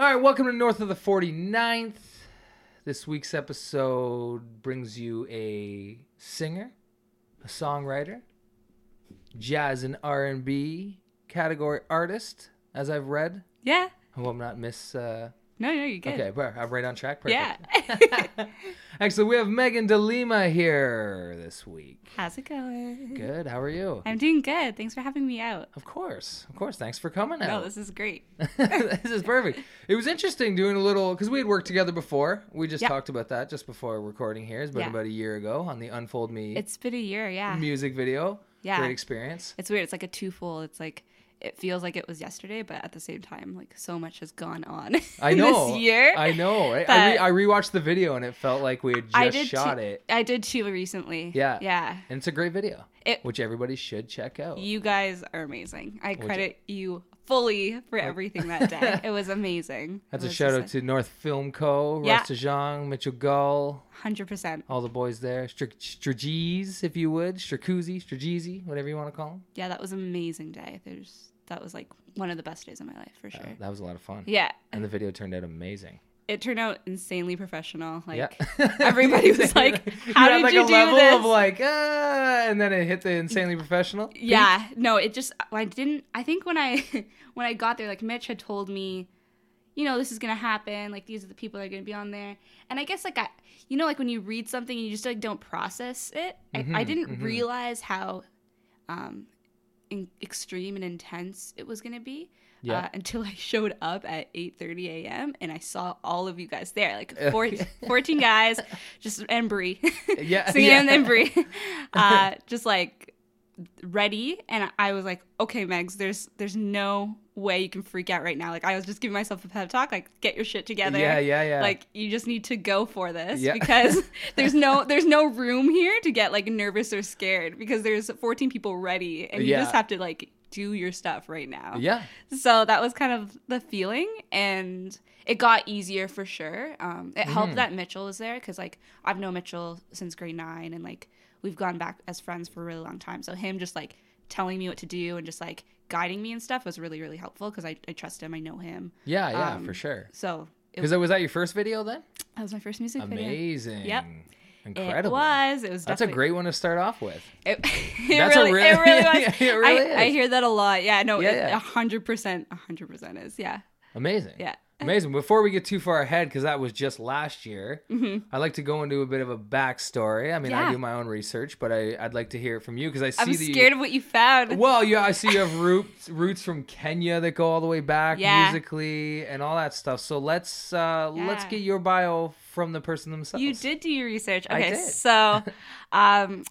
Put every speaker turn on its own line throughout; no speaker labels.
All right, welcome to North of the 49th. This week's episode brings you a singer, a songwriter, jazz and R&B category artist, as I've read.
Yeah.
I hope I'm not miss. Uh,
No, no, you're good.
okay, well, I'm uh, right on track. Perfect.
Yeah.
Actually, we have Meagan de Lima here this week.
How's it going?
Good. How are you?
I'm doing good. Thanks for having me out.
Of course, of course. Thanks for coming out.
No, this is great.
this is perfect. It was interesting doing a little because we had worked together before. We just
Yep.
talked about that just before recording here. It's been
Yeah.
about a year ago on the Unfold Me
It's been a year, yeah.
music video.
Yeah.
Great experience.
It's weird. It's like a twofold. It's like it feels like it was yesterday, but at the same time, like so much has gone on
I know.
this year.
I know. right? I, re- I rewatched the video and it felt like we had just
I did
shot
too,
it.
I did too recently.
Yeah.
Yeah.
And it's a great video,
It,
which everybody should check out.
you guys are amazing. I credit you fully for everything that day. it was amazing.
That's
It
a shout out to North Film Co.,
Yeah.
Russ DeJong, Mitchell Gull,
Hundred percent.
all the boys there. Strajeez, if you would. Stracuzzi, Strajeezy, whatever you want to call them.
Yeah, that was an amazing day. There's that was like one of the best days of my life for sure.
that was a lot of fun.
Yeah,
And the video turned out amazing.
It turned out insanely professional. Like
yeah.
everybody was like, "How
had
did
like
you
a
do
level
this?"
of like, ah, and then it hit the insanely professional.
yeah, no, it just I didn't. I think when I when I got there, like Mitch had told me, you know, this is gonna happen. Like these are the people that are gonna be on there. And I guess like I, you know, like when you read something and you just like don't process it. I, I
Mhm,
didn't
mhm.
realize how um in, extreme and intense it was gonna be.
Yeah.
Uh, until I showed up at 8:30 a.m. and I saw all of you guys there, like 14, 14 guys, just and Brie,
Yeah,
singing
yeah.
and Brie, uh, just like ready. And I was like, okay, Megs, there's there's no way you can freak out right now. Like I was just giving myself a pep talk, like get your shit together.
Yeah, yeah, yeah.
Like you just need to go for this
Yeah.
because there's no there's no room here to get like nervous or scared because there's 14 people ready and you
Yeah.
just have to like do your stuff right now.
yeah,
So that was kind of the feeling, and it got easier for sure. Um, it
Mm-hmm.
helped that Mitchell was there because like I've known Mitchell since grade nine, and like we've gone back as friends for a really long time. So him just like telling me what to do and just like guiding me and stuff was really really helpful because I, I trust him, I know him.
yeah, yeah,
Um,
for sure.
So
Because was that your first video then?
that was my first music video.
Amazing.
Yep.
Incredible.
It was. It was.
That's a great one to start off with.
It, it
That's a
really,
really-
it really was.
it really
I, I hear that a lot. Yeah, no, a hundred percent, a hundred percent is. Yeah,
Amazing.
yeah.
Amazing. Before we get too far ahead, because that was just last year, I'd like to go into a bit of a backstory. I mean, I
Mm-hmm.
Do my own research, but I, I'd like to hear it from you because I see
I'm
you-
scared of what you found.
Well, yeah, I see you have roots roots from Kenya that go all the way back
Yeah.
musically and all that stuff. So let's uh let's get your bio from the person themselves.
You did do your research.
I
Okay, so um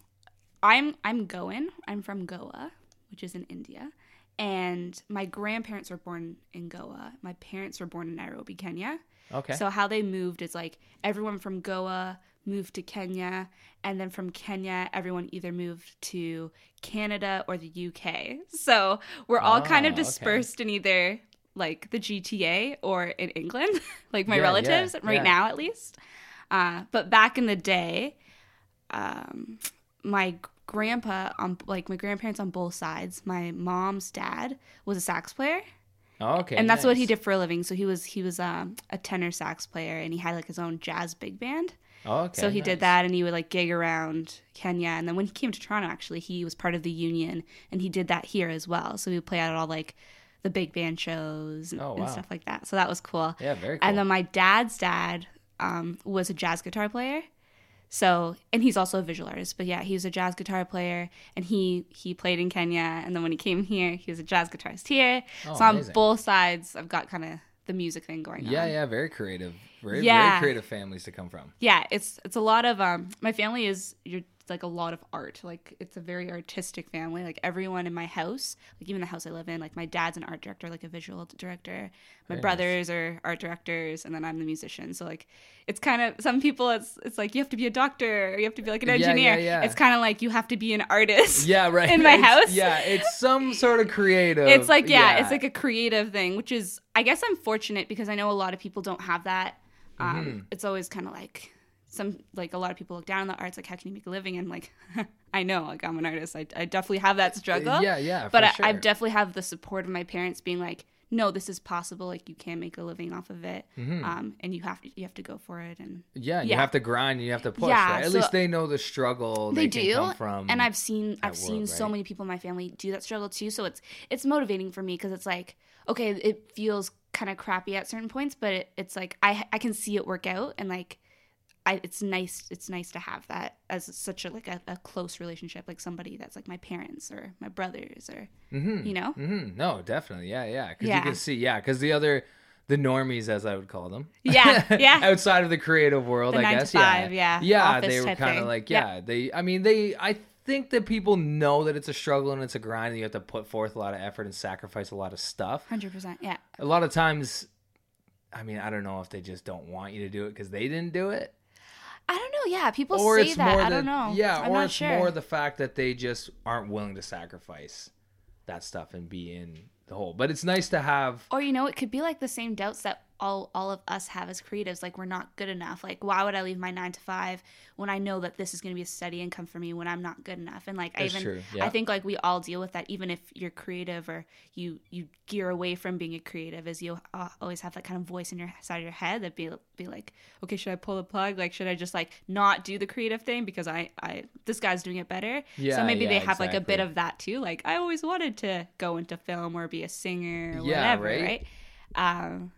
I'm I'm Goan. I'm from Goa, which is in India. And my grandparents were born in Goa. My parents were born in Nairobi, Kenya.
Okay.
So how they moved is like everyone from Goa moved to Kenya, and then from Kenya, everyone either moved to Canada or the UK. So we're all kind
Oh,
of
okay.
dispersed in either like the GTA or in England, like my
Yeah, yeah,
relatives right
yeah.
now at least. Uh, but back in the day, um, my grandpa on like my grandparents on both sides, my mom's dad was a sax player
okay.
and that's what he did for a living. So he was he was um, a tenor sax player, and he had like his own jazz big band.
Okay.
so he did that, and he would like gig around Kenya. And then when he came to Toronto, actually, he was part of the union, and he did that here as well. So he would play out at all like the big band shows and,
Oh,
and stuff like that. So that was cool.
Yeah, very cool.
And then my dad's dad um, was a jazz guitar player. So and he's also a visual artist, but yeah, he was a jazz guitar player, and he he played in Kenya. And then when he came here, he was a jazz guitarist here.
Oh,
so on
amazing.
both sides, I've got kind of the music thing going on.
yeah, yeah, very creative. Very,
Yeah.
very creative families to come from.
yeah. It's it's a lot of um. My family is you're like a lot of art. Like it's a very artistic family. Like everyone in my house, like even the house I live in, like my dad's an art director, like a visual director. My
Very nice.
brothers are art directors, and then I'm the musician. So like, it's kind of some people. It's it's like you have to be a doctor, or you have to be like an
Yeah, yeah,
engineer.
yeah.
It's kind of like you have to be an artist.
Yeah, right.
In my
It's-
house?
Yeah, it's some sort of creative.
it's like yeah, it's like a creative thing, which is I guess I'm fortunate because I know a lot of people don't have that. Um,
Mm-hmm.
It's always kind of like some like a lot of people look down on the arts, like how can you make a living? And like I know, like I'm an artist, I, I definitely have that struggle.
Yeah, yeah.
but
for
I,
sure.
I definitely have the support of my parents being like, no, this is possible. Like you can make a living off of it,
Mhm.
um, and you have to you have to go for it. And
Yeah, you have to grind. And you have to push.
Yeah,
right? At
so-
least they know the struggle
they,
can
do,
from.
and I've seen I've seen
world,
so
right?
many people in my family do that struggle too. So it's it's motivating for me because it's like okay, it feels kind of crappy at certain points, but it, it's like I I can see it work out, and like I it's nice it's nice to have that as such a like a, a close relationship, like somebody that's like my parents or my brothers or
Mhm.
you know.
Mm-hmm. No, definitely. Yeah, yeah. Because you can see, yeah, because the other, the normies, as I would call them.
Yeah, yeah.
Outside of the creative world,
The
I guess.
five,
yeah.
yeah,
Yeah, they were kind of like,
Yeah.
yeah, they, I mean, they, I think that people know that it's a struggle and it's a grind and you have to put forth a lot of effort and sacrifice a lot of stuff.
Hundred percent, yeah.
A lot of times, I mean, I don't know if they just don't want you to do it because they didn't do it.
I don't know. Yeah, people
or
say that. I
the,
don't know.
Yeah,
I'm
or
not
it's
sure.
more the fact that they just aren't willing to sacrifice that stuff and be in the whole. But it's nice to have
or you know, it could be like the same doubts that all all of us have as creatives. Like we're not good enough. Like why would I leave my nine to five when I know that this is going to be a steady income for me when I'm not good enough? And like I even
yeah.
I think like we all deal with that. Even if you're creative or you you gear away from being a creative, is you uh, always have that kind of voice in your side of your head that be be like, okay, should I pull the plug? Like should I just like not do the creative thing because I I this guy's doing it better?
Yeah,
so maybe
yeah,
they have like a bit of that too. Like I always wanted to go into film or be a singer or
Yeah,
whatever,
right?
right? Um,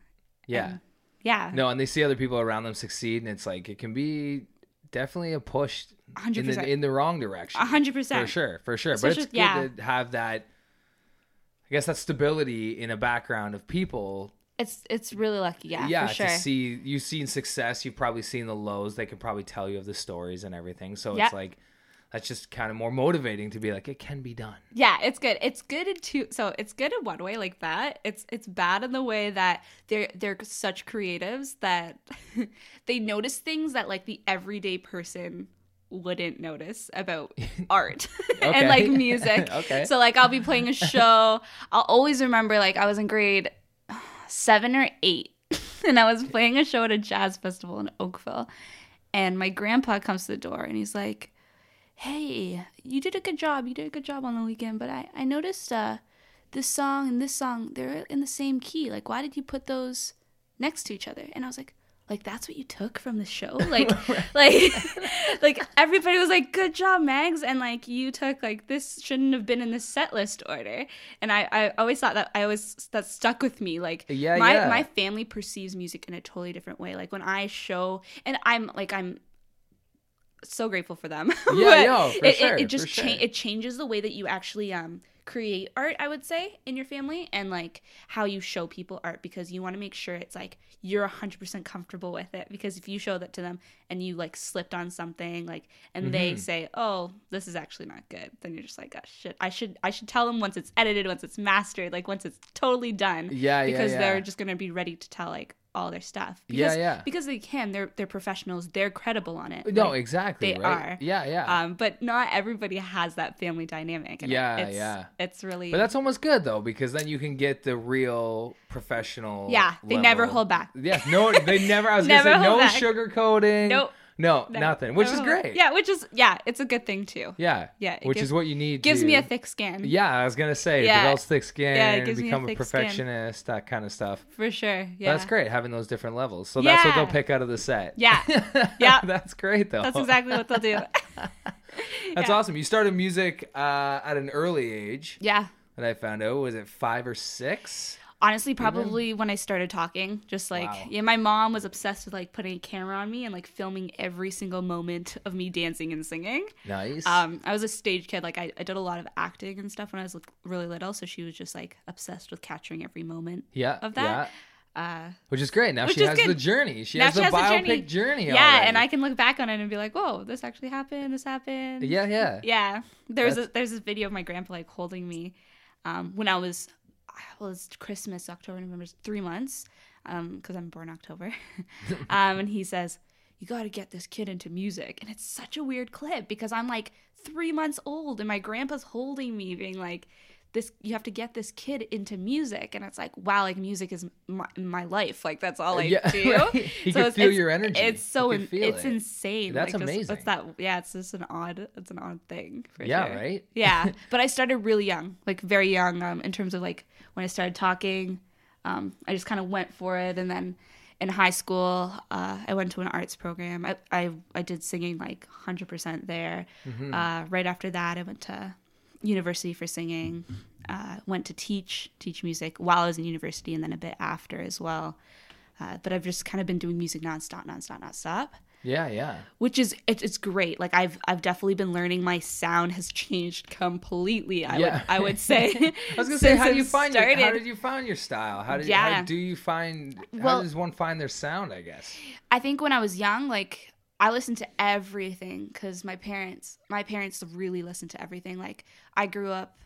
yeah.
and- yeah,
No, and they see other people around them succeed, and it's like it can be definitely a push in
100%.
the, in the wrong direction.
a hundred
for sure, for sure.
Especially-
but it's good
yeah.
to have that. I guess that stability in a background of people.
It's it's really lucky, yeah,
yeah,
for sure.
to see you've seen success, you've probably seen the lows. They could probably tell you of the stories and everything. So
Yep.
it's like that's just kind of more motivating to be like it can be done.
Yeah, it's good. It's good in two. So it's good in one way, like that. It's it's bad in the way that they're they're such creatives that they notice things that like the everyday person wouldn't notice about art and like music.
Okay.
So like I'll be playing a show. I'll always remember like I was in grade seven or eight, and I was playing a show at a jazz festival in Oakville, and my grandpa comes to the door and he's like hey, you did a good job. You did a good job on the weekend, but I, I noticed uh, this song and this song, they're in the same key. Like, why did you put those next to each other? And I was like, like that's what you took from the show like like like everybody was like good job mags and like you took like this shouldn't have been in the set list order and i i always thought that i always that stuck with me like
Yeah,
my
yeah.
my family perceives music in a totally different way like when i show and i'm like i'm so grateful for them.
Yeah, yo, for
it,
sure,
it, it just
sure.
cha- it changes the way that you actually um create art. I would say in your family and like how you show people art because you want to make sure it's like you're hundred percent comfortable with it. Because if you show that to them and you like slipped on something like and they
Mm-hmm.
say, "Oh, this is actually not good," then you're just like, "Oh shit! I should I should tell them once it's edited, once it's mastered, like once it's totally done."
Yeah, yeah,
because
yeah.
they're just gonna be ready to tell like all their stuff.
Yeah,
Because,
yeah.
Because they can. They're they're professionals. They're credible on it.
No,
Like,
exactly.
they
right?
are.
Yeah, yeah.
Um, but not everybody has that family dynamic. and
Yeah, yeah.
It's really.
but that's almost good though, because then you can get the real professional.
Yeah, they never hold back.
Yes, no, they never. I was
Never
gonna say no
back.
sugarcoating.
Nope.
No,
No,
nothing. Which
never
is great.
Yeah, which is yeah, it's a good thing too.
Yeah.
Yeah,
Which
gives-
is what you need.
Gives
to,
me a thick skin.
Yeah, I was gonna say
Yeah.
develops thick skin,
Yeah, it gives me a
become a,
thick skin.
perfectionist, that kind of stuff.
For sure.
But
Yeah.
That's great having those different levels. So that's what they'll pick out of the set.
Yeah. Yeah.
that's great though.
That's exactly what they'll do.
That's
yeah.
awesome. You started music uh, at an early age.
yeah.
That I found out was it five or six?
Honestly, probably when I started talking, just like
Wow.
yeah, my mom was obsessed with like putting a camera on me and like filming every single moment of me dancing and singing.
Nice.
Um, I was a stage kid. Like I, I did a lot of acting and stuff when I was like, really little. So she was just like obsessed with capturing every moment.
yeah.
of that.
Yeah.
Uh,
Which is great. Now she has
good.
the journey. She
Now
has
she
the
has
biopic
journey.
journey.
yeah,
already.
and I can look back on it and be like, "Whoa, this actually happened. This happened."
Yeah, yeah.
yeah. There's
That's-
a, there's this video of my grandpa like holding me um, when I was well, it's Christmas, October, November, three months, because I'm born October, um, and he says. You got to get this kid into music. And it's such a weird clip because I'm like three months old and my grandpa's holding me, being like, this you have to get this kid into music and it's like wow like music is my, my life like that's all i
Yeah,
do
right. He can
it's-
feel your energy.
it's so in, it's
it.
insane
That's
like,
amazing.
it's that yeah it's just an odd it's an odd thing for
Yeah,
sure.
right?
yeah but i started really young like very young um in terms of like when i started talking um, I just kind of went for it. And then in high school, uh, I went to an arts program. I, I, I did singing like 100% there. Uh, right after that, I went to university for singing. Uh, went to teach teach music while I was in university, and then a bit after as well. Uh, but I've just kind of been doing music nonstop, nonstop, nonstop
Yeah, yeah.
which is it, it's great. Like I've I've definitely been learning. My sound has changed completely. I
Yeah.
would I would say.
I was gonna say, how do you find your, how did you find your style? How did
Yeah.
how do you find how
Well-
does one find their sound? I guess.
I think when I was young, like I listen to everything because my parents my parents really listen to everything. Like I grew up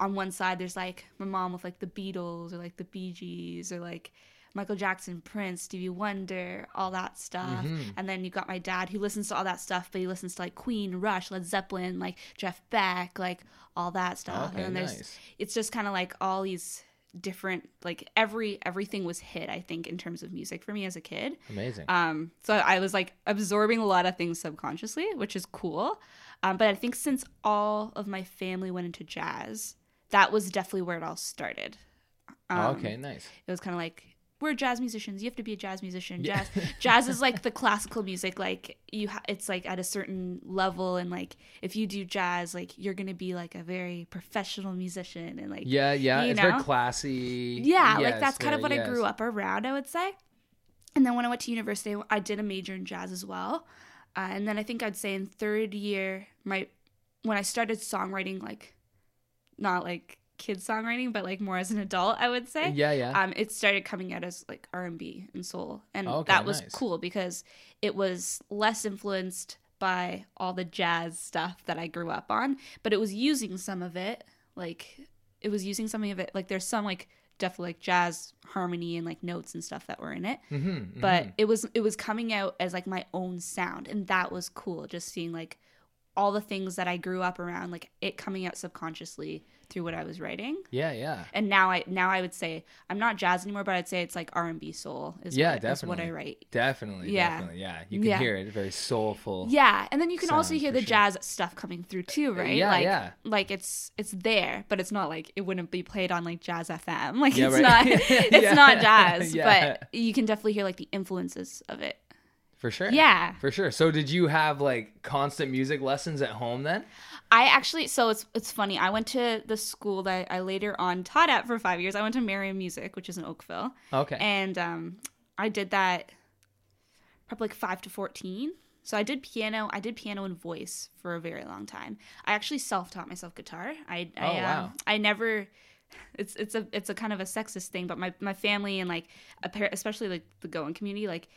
on one side. There's like my mom with like the Beatles or like the Bee Gees or like. Michael Jackson, Prince, Stevie Wonder, all that stuff.
Mm-hmm.
And then you got my dad who listens to all that stuff, but he listens to like Queen, Rush, Led Zeppelin, like Jeff Beck, like all that stuff.
Okay,
and then there's
nice.
it's just kind of like all these different like every everything was hit I think in terms of music for me as a kid.
Amazing.
Um, so I was like absorbing a lot of things subconsciously, which is cool. Um, but I think since all of my family went into jazz, that was definitely where it all started. Um,
Oh, okay, nice.
It was kind of like we're jazz musicians. You have to be a jazz musician. Jazz, jazz is like the classical music. Like you, ha- it's like at a certain level, and like if you do jazz, like you're gonna be like a very professional musician, and like
Yeah, yeah.
you
It's
know?
very classy.
yeah, like that's kind of what
very-
I grew up around, I would say. And then when I went to university, I did a major in jazz as well. Uh, and then I think I'd say in third year, my when I started songwriting, like not like kid songwriting, but like more as an adult, I would say.
Yeah, yeah.
Um, it started coming out as like R and B and soul, and
Okay,
that was
nice.
cool because it was less influenced by all the jazz stuff that I grew up on, but it was using some of it. Like it was using some of it. Like there's some like definitely like jazz harmony and like notes and stuff that were in it,
mm-hmm,
but it was it was coming out as like my own sound, and that was cool. Just seeing like all the things that I grew up around, like it coming out subconsciously through what I was writing
yeah, yeah.
and now I now I would say I'm not jazz anymore, but I'd say it's like R and B soul is
Yeah,
what, is what I write.
Definitely,
Yeah.
definitely. Yeah, you can
Yeah.
hear it. Very soulful.
Yeah, and then you can also hear the
sure.
jazz stuff coming through too, uh, right?
Yeah,
like,
yeah.
Like it's it's there, but it's not like it wouldn't be played on like Jazz FM. Like
Yeah,
it's
right.
not it's
Yeah.
not jazz, but you can definitely hear like the influences of it.
For sure.
Yeah.
For sure. So did you have like constant music lessons at home then?
I actually so it's it's funny. I went to the school that I later on taught at for five years. I went to Merriam Music, which is in Oakville.
Okay.
and um, I did that probably like five to fourteen. So I did piano. I did piano and voice for a very long time. I actually self-taught myself guitar. I, I
Oh,
um. I never. It's it's a it's a kind of a sexist thing, but my my family and like especially like the Goan community, like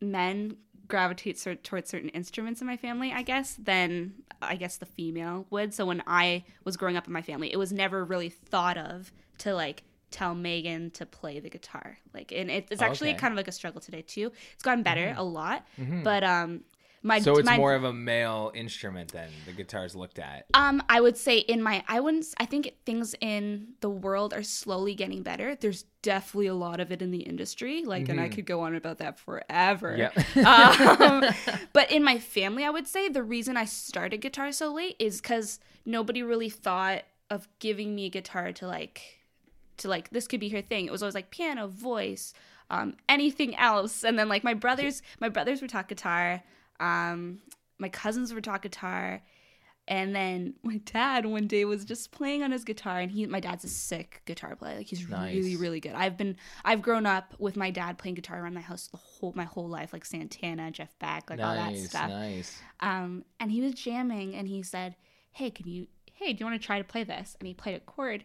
men gravitate cer- towards certain instruments in my family, I guess, than I guess the female would. So when I was growing up in my family, it was never really thought of to like tell Meagan to play the guitar. Like, and it, it's actually
Okay. Mm-hmm.
kind of like a struggle today too. It's gotten better a lot, but um, my
so it's
my,
more of a male instrument than the guitar's looked at.
um, I would say in my, I wouldn't. I think things in the world are slowly getting better. There's definitely a lot of it in the industry. Like, and I could go on about that forever.
Yep.
um, but in my family, I would say the reason I started guitar so late is because nobody really thought of giving me a guitar to like, to like this could be her thing. It was always like piano, voice, um, anything else. And then like my brothers, my brothers were taught guitar. Um, my cousins were taught guitar. And then my dad one day was just playing on his guitar, and he, my dad's a sick guitar player. Like he's
Nice.
really, really good. I've been, I've grown up with my dad playing guitar around my house the whole, my whole life, like Santana, Jeff Beck, like all that stuff.
nice.
Um, and he was jamming, and he said, "Hey, can you? Hey, do you want to try to play this?" And he played a chord,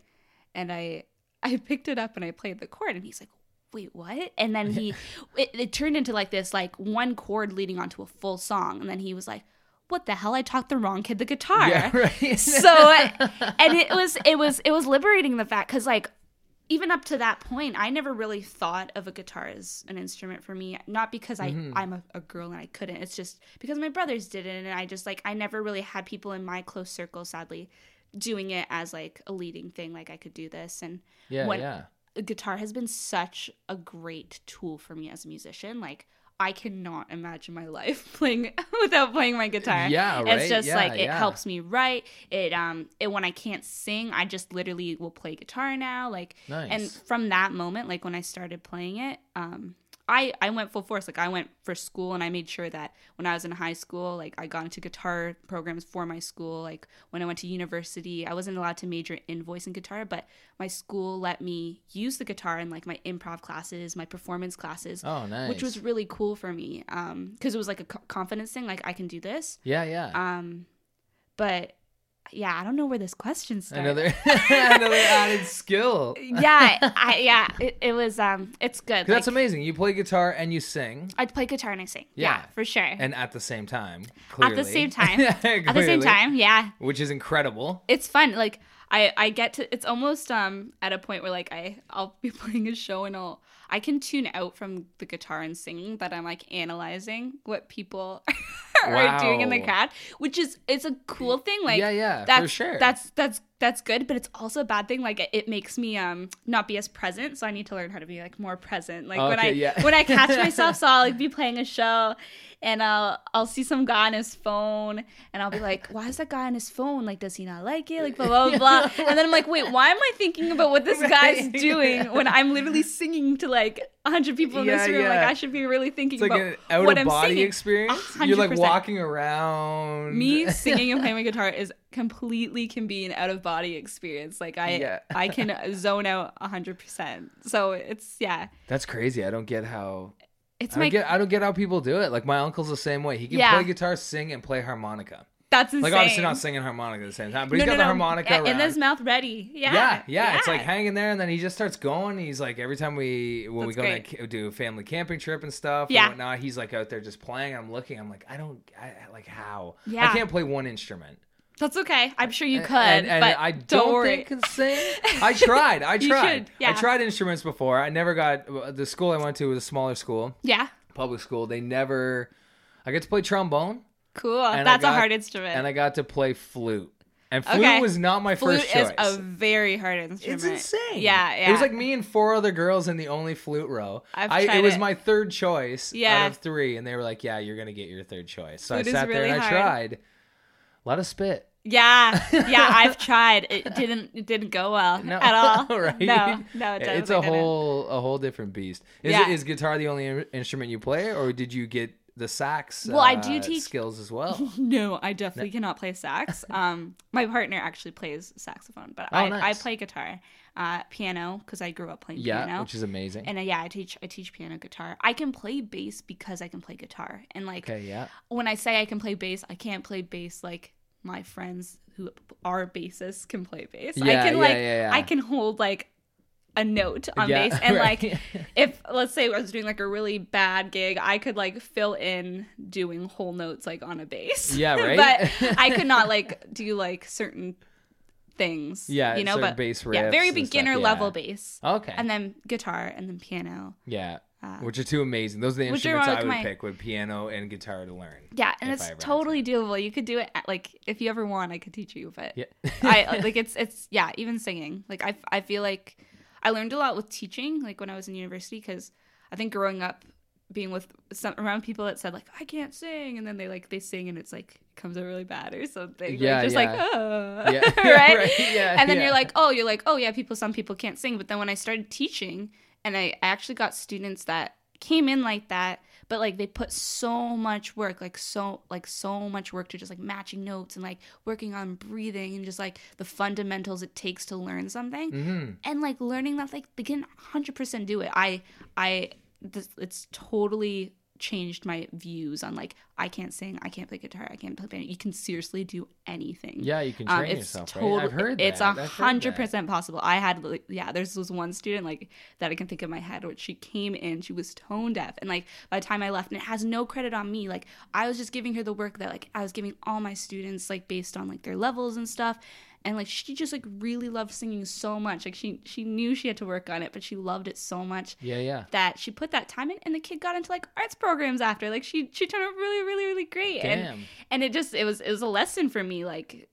and I, I picked it up and I played the chord, and he's like, "Wait, what?" And then he, it, it turned into like this, like one chord leading onto a full song, and then he was like, "What the hell? I taught the wrong kid the guitar."
Yeah, right.
so and it was it was it was liberating the fact because like even up to that point i never really thought of a guitar as an instrument for me not because i mm-hmm. i'm a, a girl and i couldn't it's just because my brothers did it and i just like i never really had people in my close circle sadly doing it as like a leading thing like i could do this and
yeah,
when-
yeah.
Guitar has been such a great tool for me as a musician like I cannot imagine my life playing without playing my guitar.
Yeah, right.
It's just
Yeah,
like it
yeah.
helps me write. It um it when I can't sing, I just literally will play guitar now. Like
Nice.
and from that moment, like when I started playing it, um I, I went full force. Like I went for school and I made sure that when I was in high school, like I got into guitar programs for my school. Like when I went to university, I wasn't allowed to major in voice and guitar, but my school let me use the guitar in like my improv classes, my performance classes,
oh, nice.
which was really cool for me. Um, because it was like a confidence thing. Like I can do this.
yeah, yeah.
Um, but yeah, I don't know where this question started.
another another added skill.
yeah, I, yeah, it, it was um, it's good.
'Cause that's amazing. You play guitar and you sing,
I play guitar and I sing. Yeah,
Yeah.
for sure.
and at the same time.
At the same time. At the same time, yeah,
which is incredible.
it's fun. Like I, I get to. It's almost um at a point where like I, I'll be playing a show and I'll, I can tune out from the guitar and singing, but I'm like analyzing what people are doing in the crowd, which is it's a cool thing. Like
yeah, yeah,
that's
for sure.
that's that's that's good but it's also a bad thing like it, it makes me um not be as present so i need to learn how to be like more present like when i
yeah.
when i catch myself so i'll like be playing a show and i'll i'll see some guy on his phone and i'll be like why is that guy on his phone like does he not like it like blah blah blah and then i'm like wait why am i thinking about what this guy's doing when i'm literally singing to like 100 people in this
Yeah,
room like i should be really thinking
it's like
about
an out
what
of
i'm
body
singing
experience.
A
You're like walking around.
me singing and playing my guitar is completely can be an out of body experience like i
Yeah.
i can zone out 100% so it's yeah
That's crazy. I don't get how.
it's
I don't
my
get. I don't get how people do it. Like my uncle's the same way. He can
Yeah.
play guitar, sing, and play harmonica.
That's insane
Like obviously not singing harmonica at the same time, but
no,
he's got
no,
the
no.
harmonica
A- and his mouth ready yeah
yeah, yeah, It's like hanging there, and then he just starts going. He's like every time we when we
That's
go on
great.
a, do a family camping trip and stuff
Yeah.
and whatnot, he's like out there just playing. I'm looking. I'm like, I don't, I like how.
Yeah.
I can't play one instrument.
that's okay i'm sure you could
and, and
but
I
don't,
don't,
worry
think can sing. I tried. I tried.
should, yeah.
I tried instruments before. I never got uh, the school I went to was a smaller school,
yeah
public school. They never. I get to play trombone,
cool
And
that's
got-
a hard instrument
and I got to play flute. And flute
Okay.
was not my
flute
first
is a very hard instrument
It's insane.
yeah yeah
It was like me and four other girls in the only flute row.
I've
I,
tried
it was
it.
my third choice
Yeah.
out of three, and they were like, "Yeah, you're gonna get your third choice." So
Flute
I sat there
really
and I tried. A lot of spit.
yeah yeah i've tried it didn't it didn't go well
No,
at all
right?
no no it
doesn't.
it's
a
didn't.
whole a whole different beast. Is
Yeah.
it, is guitar the only instrument you play, or did you get the sax?
Well, I do
uh,
teach-
skills as well.
No, I definitely cannot play sax. Um, my partner actually plays saxophone, but
Oh,
I, I play guitar, uh, piano because I grew up playing
yeah,
piano.
which is amazing.
and uh, yeah, I teach I teach piano guitar. I can play bass because I can play guitar. And like
okay, yeah,
when I say I can play bass, I can't play bass like my friends who are bassists can play bass.
Yeah,
I can
yeah,
like
yeah.
I can hold like a note on
Yeah,
bass and
right.
like if let's say I was doing like a really bad gig, I could like fill in doing whole notes like on a bass.
Yeah, right?
but I could not like do like certain things.
Yeah,
you know, but
bass
yeah, very
and stuff,
beginner
yeah.
level bass,
okay,
and then guitar, and then piano.
yeah.
Uh,
which are two amazing. Those are the
which are
instruments I would
my-
pick with piano and guitar to learn.
Yeah, and it's
had to.
totally doable. You could do it at, like if you ever want, I could teach you. But
Yeah.
I like it's it's yeah, even singing. Like I I feel like I learned a lot with teaching. Like when I was in university, because I think growing up, being with some around people that said like I can't sing, and then they like they sing and it's like comes out really bad or something.
Yeah,
like, just
yeah.
like oh,
Yeah,
right?
right, yeah,
and then
yeah.
you're like oh, you're like oh yeah, people some people can't sing. But then when I started teaching, and I, I actually got students that came in like that but like they put so much work like so like so much work to just like matching notes and like working on breathing and just like the fundamentals it takes to learn something.
Hmm
and like learning that like they can 100% do it. I i this, it's totally changed my views on like i can't sing i can't play guitar i can't play piano you can seriously do anything
Yeah, you can
um, it's
yourself. right?
totally
I've heard
it's
that.
a
I've heard
hundred percent possible. I had like yeah, there's this one student like that I can think of in my head which she came in, she was tone deaf, and like by the time I left, and it has no credit on me. Like I was just giving her the work that like I was giving all my students like based on like their levels and stuff. And like she just like really loved singing so much. Like she she knew she had to work on it, but she loved it so much
Yeah, yeah.
that she put that time in and the kid got into like arts programs after. Like she she turned out really, really, really great. And
Damn.
and it just it was it was a lesson for me like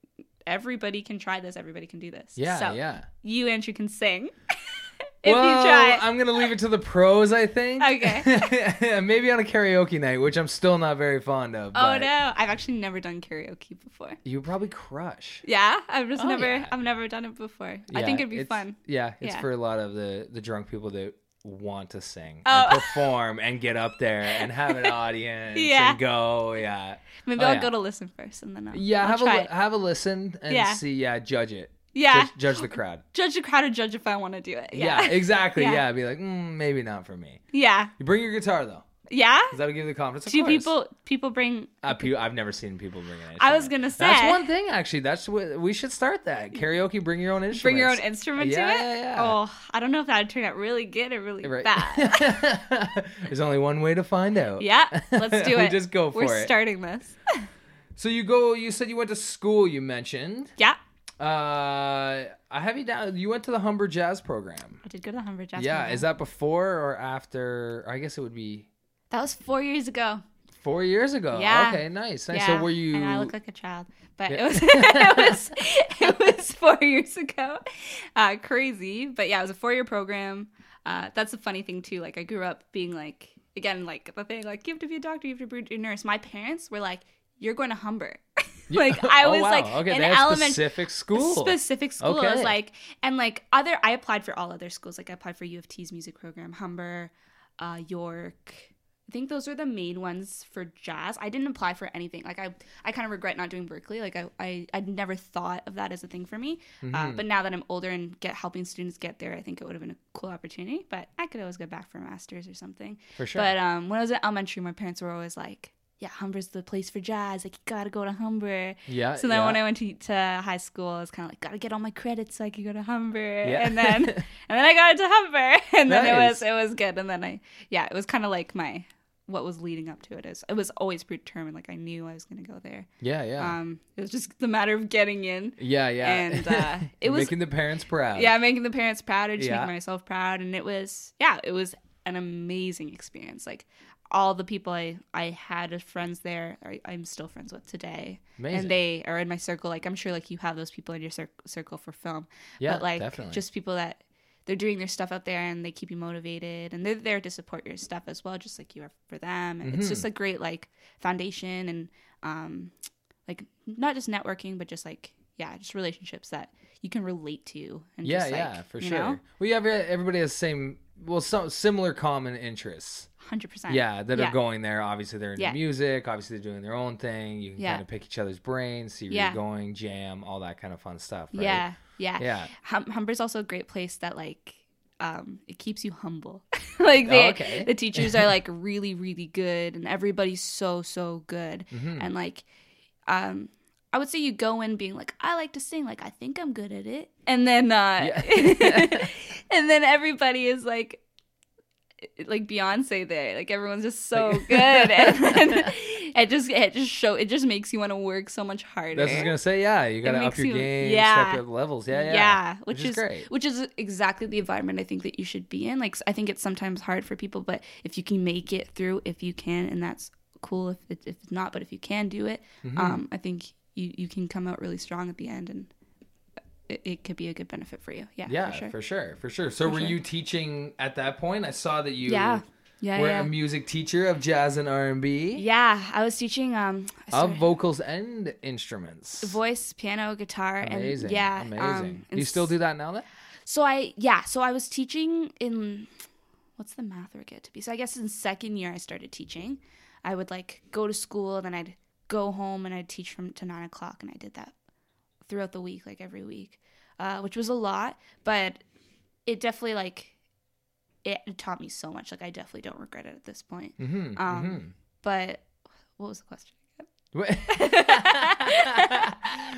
everybody can try this everybody can do this
Yeah,
so
yeah.
you andrew can sing if
well,
you try.
I'm gonna leave it to the pros. I think.
Okay.
Maybe on a karaoke night, which I'm still not very fond of.
oh no, I've actually never done karaoke before.
You probably crush.
Yeah, I've just
Oh,
never,
yeah.
I've never done it before. I think it'd be fun.
Yeah, it's
Yeah.
for a lot of the the drunk people that want to sing
Oh.
and perform and get up there and have an audience
Yeah.
and go. Yeah.
Maybe
Oh,
I'll
yeah.
go to listen first and then I'll,
Yeah,
I'll
have a
it.
have a listen and
Yeah.
see. Yeah, judge it.
Yeah,
Judge, judge the crowd.
judge the crowd or judge if I want to do it.
Yeah,
Yeah,
exactly.
Yeah.
Yeah. be like, mm, maybe not for me.
yeah,
You bring your guitar though,
yeah.
because that'll give you the confidence. Of
Do
course.
people people bring?
Uh, pe- I've never seen people bring an instrument.
I was gonna say That's
one thing actually. That's what we should start that karaoke. Bring your own instrument.
Bring your own instrument
Yeah,
to it.
yeah, yeah.
Oh, I don't know if that would turn out really good or really
Right.
bad.
There's only one way to find out.
yeah, let's do
We
it.
just go for
We're
it.
starting this.
So you go. You said you went to school. You mentioned.
yeah,
Uh, I have you down. You went to the Humber Jazz program.
I did go to the Humber Jazz.
yeah.
program.
Is that before or after? I guess it would be
that was four years ago?
four years ago.
Yeah.
Okay. Nice. Nice.
Yeah,
So were you?
And I look like a child, but
Yeah.
it was it was it was four years ago. Uh, crazy, but yeah, it was a four year program. Uh, that's a funny thing too. Like I grew up being like again like the thing like you have to be a doctor, you have to be a nurse. My parents were like, "You're going to Humber." Like I
Oh,
was
wow.
like
okay.
in elementary
specific school.
specific school. I was like, and like other, I applied for all other schools. Like I applied for U of T's music program, Humber, uh, York. I think those are the main ones for jazz. I didn't apply for anything. Like I, I kind of regret not doing Berklee. Like I, I, I'd never thought of that as a thing for me.
Mm-hmm.
Uh, but now that I'm older and get helping students get there, I think it would have been a cool opportunity. But I could always go back for a master's or something.
For sure.
But um, when I was at elementary, my parents were always like, "Yeah, Humber's the place for jazz. Like you gotta go to Humber."
yeah.
So then
yeah.
when I went to, to high school, I was kind of like, gotta get all my credits so I could go to Humber.
Yeah.
And then and then I got into Humber, and then it was it was good. And then I yeah, it was kind of like my what was leading up to it is it was always predetermined. Like I knew I was gonna go there.
yeah. Yeah.
Um, it was just the matter of getting in.
yeah. Yeah.
and, uh, it was-
making the parents proud.
Yeah, making the parents proud, or just
Yeah.
making myself proud, and it was yeah, it was an amazing experience. Like all the people I I had as friends there, I, I'm still friends with today,
Amazing.
and they are in my circle. Like I'm sure like you have those people in your cir- circle for film,
Yeah,
but like
definitely.
just people that they're doing their stuff out there and they keep you motivated and they're there to support your stuff as well, just like you are for them. And it's
Mm-hmm.
just a great like foundation and um like not just networking, but just like yeah, just relationships that you can relate to. And
Yeah,
just, like,
yeah, for sure.
know?
Well, yeah, everybody has the same, well, some similar common interests.
Hundred percent.
Yeah, that
Yeah.
are going there. Obviously, they're into
Yeah.
music. Obviously, they're doing their own thing. You can
Yeah.
kind of pick each other's brains, see where you're going, jam, all that kind of fun stuff. Right?
Yeah, yeah.
Yeah.
Hum- Humber's also a great place that like um it keeps you humble. like they,
Oh, okay.
the teachers are like really really good and everybody's so so good.
Mm-hmm.
And like um I would say you go in being like I like to sing like I think I'm good at it. And then uh
Yeah.
and then everybody is like like Beyonce there. Like everyone's just so good, and then it just it just show it just makes you want to work so much harder.
That's what I was gonna say. Yeah, you gotta up your
you-
game,
yeah.
step your levels. Yeah, yeah, yeah,
which,
is,
is,
great.
which is exactly the environment I think that you should be in. Like I think it's sometimes hard for people, but if you can make it through, if you can, and that's cool. If it, if it's not, but if you can do it,
Mm-hmm.
um, I think you you can come out really strong at the end, and it, it could be a good benefit for you. Yeah,
Yeah,
for sure.
for sure, for sure. So,
For
were
sure.
you teaching at that point? I saw that you
yeah, yeah,
were
yeah.
a music teacher of jazz and R and B,
yeah, I was teaching um
of vocals and instruments.
voice, piano, guitar,
Amazing,
and yeah,
amazing.
um,
do you still do that now? Then?
So I yeah, so I was teaching in what's the math work get to be? So I guess in second year I started teaching. I would like go to school, then I'd go home and I'd teach from to nine o'clock, and I did that throughout the week, like every week, uh, which was a lot, but it definitely like it taught me so much. Like I definitely don't regret it at this point.
Mm-hmm.
Um, But what was the question?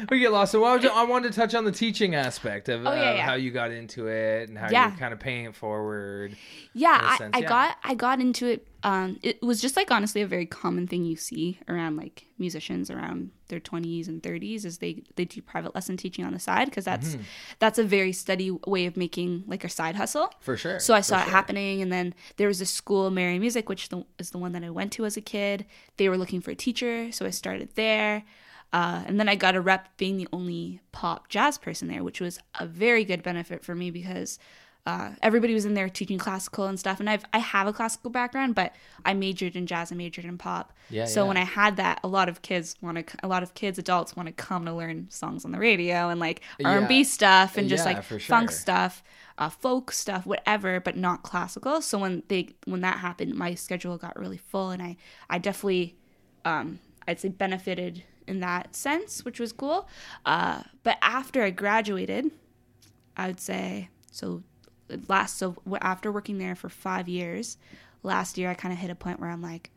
we get lost. So I, was- I wanted to touch on the teaching aspect of,
Oh, yeah,
of
yeah.
how you got into it and how
Yeah.
you're kind of paying it forward.
yeah I, I got i got into it um it was just like honestly a very common thing you see around like musicians around their 20s and 30s is they they do private lesson teaching on the side because that's
Mm-hmm.
that's a very steady way of making like a side hustle
For sure.
so I saw it
sure.
happening, and then there was a school, Mary Music, which the, is the one that I went to as a kid. They were looking for a teacher, so I started there. Uh, and then I got a rep being the only pop jazz person there, which was a very good benefit for me because uh, everybody was in there teaching classical and stuff. And I've I have a classical background, but I majored in jazz. and majored in pop.
Yeah,
So
yeah.
when I had that, a lot of kids want to, a lot of kids, adults want to come to learn songs on the radio and like R and B stuff and just
Yeah,
like
for
funk stuff, uh, folk stuff, whatever, but not classical. So when they when that happened, my schedule got really full, and I I definitely um, I'd say benefited in that sense, which was cool. Uh, but after I graduated, I would say so. Last so after working there for five years, last year I kind of hit a point where I'm like,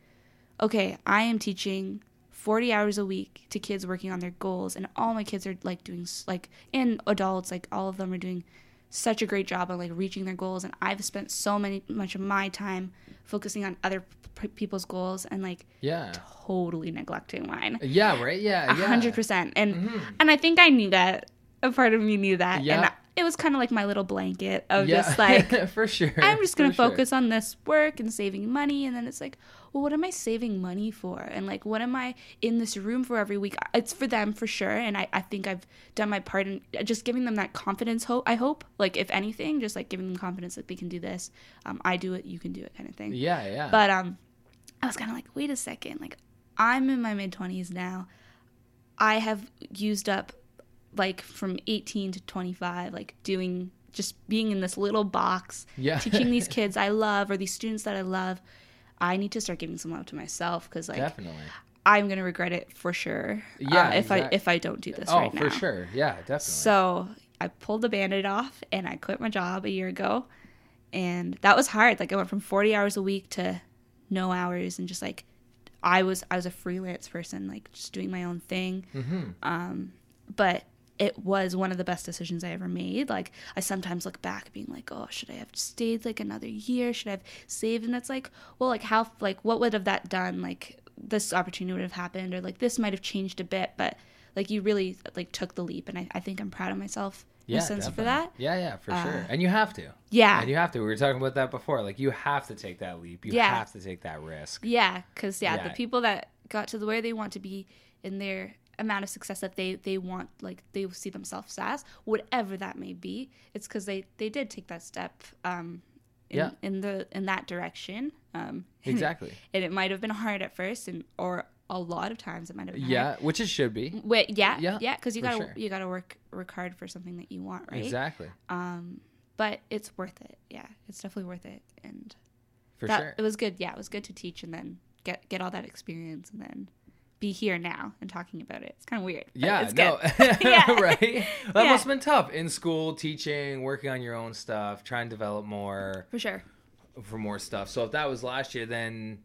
okay, I am teaching 40 hours a week to kids working on their goals, and all my kids are like doing like and adults like all of them are doing such a great job of like reaching their goals, and I've spent so many much of my time focusing on other p- people's goals and like
Yeah.
totally neglecting mine.
Yeah, right? Yeah.
A
yeah.
hundred percent. And mm-hmm. and I think I knew that. A part of me knew that. And I- it was kind of like my little blanket of
Yeah.
just like
for sure.
I'm just gonna
for sure.
focus on this work and saving money, and then it's like, well, what am I saving money for? And like, what am I in this room for every week? It's for them for sure, and I, I think I've done my part in just giving them that confidence. Hope I hope, like if anything, just like giving them confidence that they can do this. Um, I do it, you can do it, kind of thing.
Yeah, yeah.
But um, I was kind of like, wait a second, like I'm in my mid twenties now. I have used up like from 18 to 25, like doing just being in this little box,
Yeah.
teaching these kids I love or these students that I love. I need to start giving some love to myself because like
Definitely.
I'm gonna regret it for sure. uh,
Yeah,
if I if I don't do this
Oh,
right now.
for sure. Yeah, definitely.
So I pulled the band-aid off and I quit my job a year ago. And that was hard. Like I went from 40 hours a week to no hours and just like I was I was a freelance person, like just doing my own thing.
hmm
Um, but it was one of the best decisions I ever made. Like I sometimes look back being like, oh, should I have stayed like another year? Should I have saved? And it's like, well, like how like what would have that done? Like this opportunity would have happened or like this might have changed a bit, but like you really like took the leap and I, I think I'm proud of myself in
Yeah,
a sense
definitely.
for that.
Yeah, yeah, for
Uh,
sure. And you have to.
Yeah.
And you have to. We were talking about that before. Like you have to take that leap. You
Yeah.
have to take that risk.
Yeah, because yeah, the people that got to the where they want to be in their amount of success that they they want, like they see themselves as, whatever that may be, it's because they they did take that step. Um, in,
Yeah.
in the in that direction. Um,
Exactly.
and it might have been hard at first, and or a lot of times it might have been hard.
Yeah, which it should be.
Wait, yeah,
Yeah,
yeah, because you gotta
sure.
you gotta work work hard for something that you want, right?
Exactly.
Um, but it's worth it. Yeah, it's definitely worth it, and
For
that
sure.
it was good. Yeah, it was good to teach and then get get all that experience and then be here now and talking about it. It's kind of weird.
Yeah,
it's
no.
Yeah.
right. That
Yeah.
must have been tough in school, teaching, working on your own stuff, trying to develop more
for sure.
for more stuff. So if that was last year, then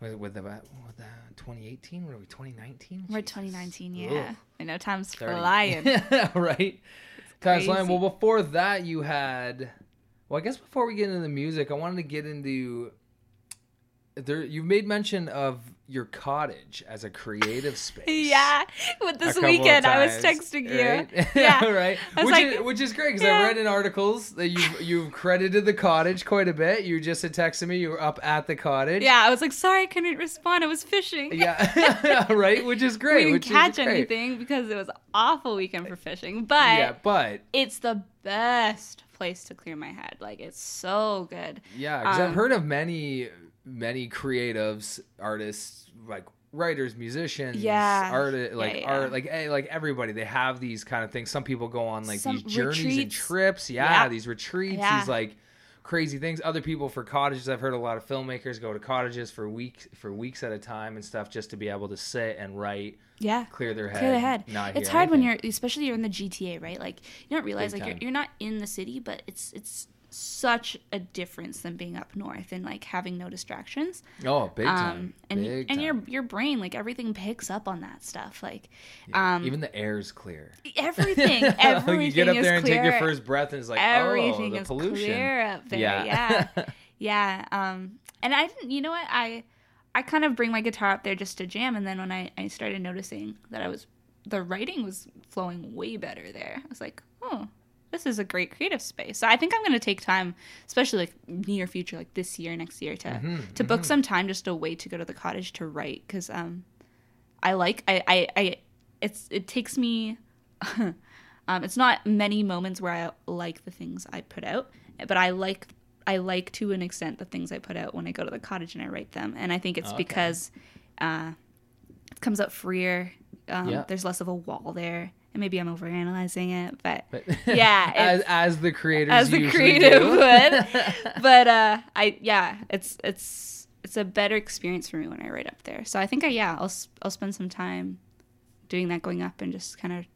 with with the what the 2018, what are we? 2019.
We're
Jesus.
2019. Yeah,
Ugh.
I know time's
30.
flying.
right? Time's flying. Well, before that, you had. Well, I guess before we get into the music, I wanted to get into. There, you've made mention of your cottage as a creative space.
yeah, with this weekend I was
times,
texting you.
right?
Yeah,
right. Which,
like-
is, which is great because
Yeah.
I read in articles that you've you've credited the cottage quite a bit. You just had texted me you were up at the cottage.
yeah. I was like, sorry, I couldn't respond. I was fishing.
Yeah. right. Which is great.
we didn't catch anything because it was awful weekend for fishing, but
Yeah, but
it's the best place to clear my head. Like it's so good.
Yeah, because I've
Um,
heard of many, many creatives, artists, like writers, musicians,
Yeah.
art, like
yeah.
art, like eh, like everybody. They have these kind of things. Some people go on like
Some
these journeys and trips. Yeah,
Yeah.
these retreats,
Yeah.
these like crazy things. Other people for cottages. I've heard a lot of filmmakers go to cottages for weeks for weeks at a time and stuff just to be able to sit and write,
Yeah.
clear their head.
Clear the head. It's hard when you're, especially you're in the GTA, right? Like you don't realize
Big
like you're, you're not in the city, but it's it's such a difference than being up north and like having no distractions.
oh big time,
Um, and
big
and
time.
your your brain like everything picks up on that stuff. Like
Yeah.
um,
even the air's clear.
everything, everything
you get up there and
clear.
take your first breath, and it's like,
everything
oh, the
is
pollution.
clear up there.
Yeah.
Yeah. yeah. Um, and I didn't, you know what? I, I kind of bring my guitar up there just to jam. And then when I, I started noticing that I was, the writing was flowing way better there. I was like, oh, this is a great creative space. So I think I'm going to take time, especially like near future, like this year, next year to,
Mhm,
to book some time just a way to go to the cottage to write. Cause, um, I like, I, I, I it's, it takes me, um, it's not many moments where I like the things I put out, but I like I like to an extent the things I put out when I go to the cottage and I write them, and I think it's
Okay.
because uh, it comes out freer. Um,
Yeah.
There's less of a wall there, and maybe I'm overanalyzing it, but
But
Yeah,
as, as the creators
as the creative would. but uh, I yeah, it's it's it's a better experience for me when I write up there. So I think I yeah, I'll I'll spend some time doing that, going up and just kind of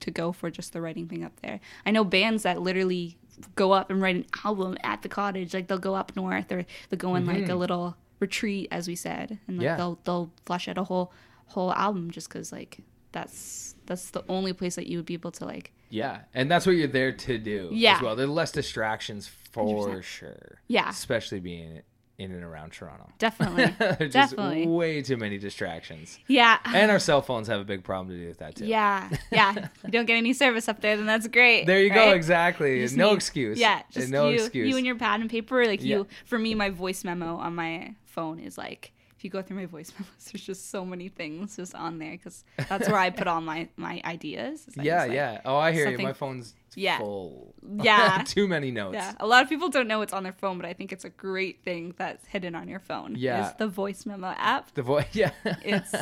to go for just the writing thing up there. I know bands that literally go up and write an album at the cottage. Like they'll go up north or they'll go in like a little retreat, as we said, and like
Yeah.
they'll they'll flush out a whole whole album just because like that's that's the only place that you would be able to like
Yeah, and that's what you're there to do.
Yeah.
as well. There are less distractions for
100%.
sure.
Yeah.
especially being in and around Toronto.
definitely
There's
Definitely.
just way too many distractions,
yeah
and our cell phones have a big problem to do with that too.
Yeah, yeah. you don't get any service up there, then that's great.
There you go. Exactly. No
need-
excuse.
Yeah, just
no
you,
excuse.
you and your pad and paper. Like
Yeah.
you, for me, my voice memo on my phone is like, you go through my voice memos, there's just so many things just on there because that's where I put all my my ideas. Like-
yeah,
like-
yeah. Oh, I hear you. My phone's
Yeah.
full.
Yeah.
too many notes.
Yeah, a lot of people don't know it's on their phone, but I think it's a great thing that's hidden on your phone.
Yeah.
is the voice memo app.
The voice. Yeah.
It's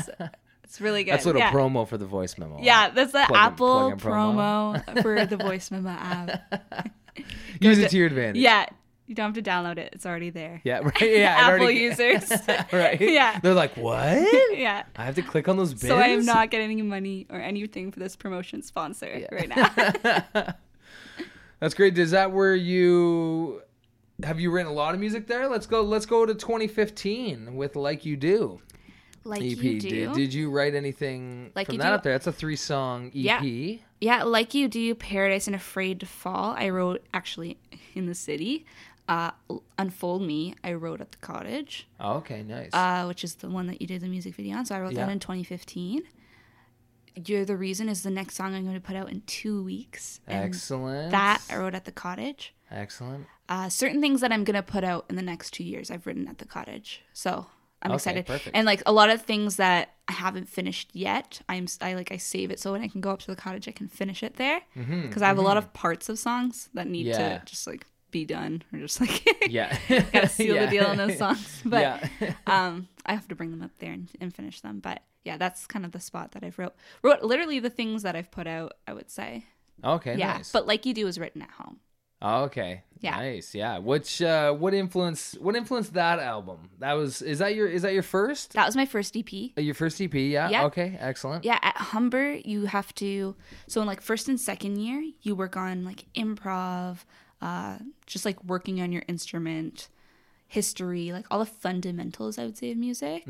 it's really good.
That's a little
yeah.
promo for the voice memo.
Yeah, that's the
Plug
Apple
plug in promo.
promo for the voice memo app.
Use
to-
it to your advantage.
Yeah, you don't have to download it; it's already there.
Yeah. Right. Yeah.
Apple
already-
users.
right.
Yeah.
They're like, what?
yeah.
I have to click on those bins.
So I am not getting any money or anything for this promotion sponsor right now.
That's great. Is that where you have you written a lot of music there? Let's go. Let's go to 2015 with "Like You Do"
like
EP.
you do.
Did, did you write anything
Like
from
You
that
Do?
up there? That's a three song EP.
Yeah. Yeah, like you do, Paradise and Afraid to Fall. I wrote actually in the city. Uh, Unfold Me. I wrote at the cottage,
Oh, okay, nice.
uh, which is the one that you did the music video on. So I wrote
Yeah.
that in 2015. You're the reason is the next song I'm going to put out in two weeks.
Excellent.
That I wrote at the cottage.
Excellent.
uh, certain things that I'm gonna put out in the next two years. I've written at the cottage, so I'm
Okay,
excited.
perfect.
And like a lot of things that I haven't finished yet, I'm I like I save it so when I can go up to the cottage, I can finish it there because I have a lot of parts of songs that need
Mm-hmm, Yeah.
to just like be done or just like
Yeah.
gotta seal
Yeah.
the deal on those songs. But
yeah.
um, I have to bring them up there and, and finish them. But yeah, that's kind of the spot that I've wrote wrote literally the things that I've put out. I would say
okay.
yeah,
Nice.
but like you do is written at home.
Okay.
Yeah.
Nice. Yeah. Which uh what influence what influenced that album? That was is that your is that your first?
That was my first EP.
Uh, Your first EP, yeah.
Yeah.
Okay, excellent.
Yeah, at Humber, you have to. So in like first and second year, you work on like improv, uh, just like working on your instrument, history, like all the fundamentals, I would say, of music.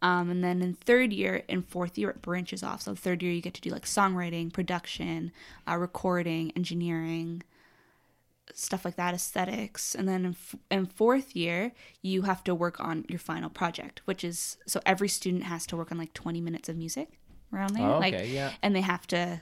Um, and then in third year and fourth year, it branches off. So third year, you get to do like songwriting, production, uh, recording, engineering, stuff like that, aesthetics. And then in, f- in fourth year, you have to work on your final project, which is so every student has to work on like 20 minutes of music around there.
Oh,
like,
okay, yeah.
And they have to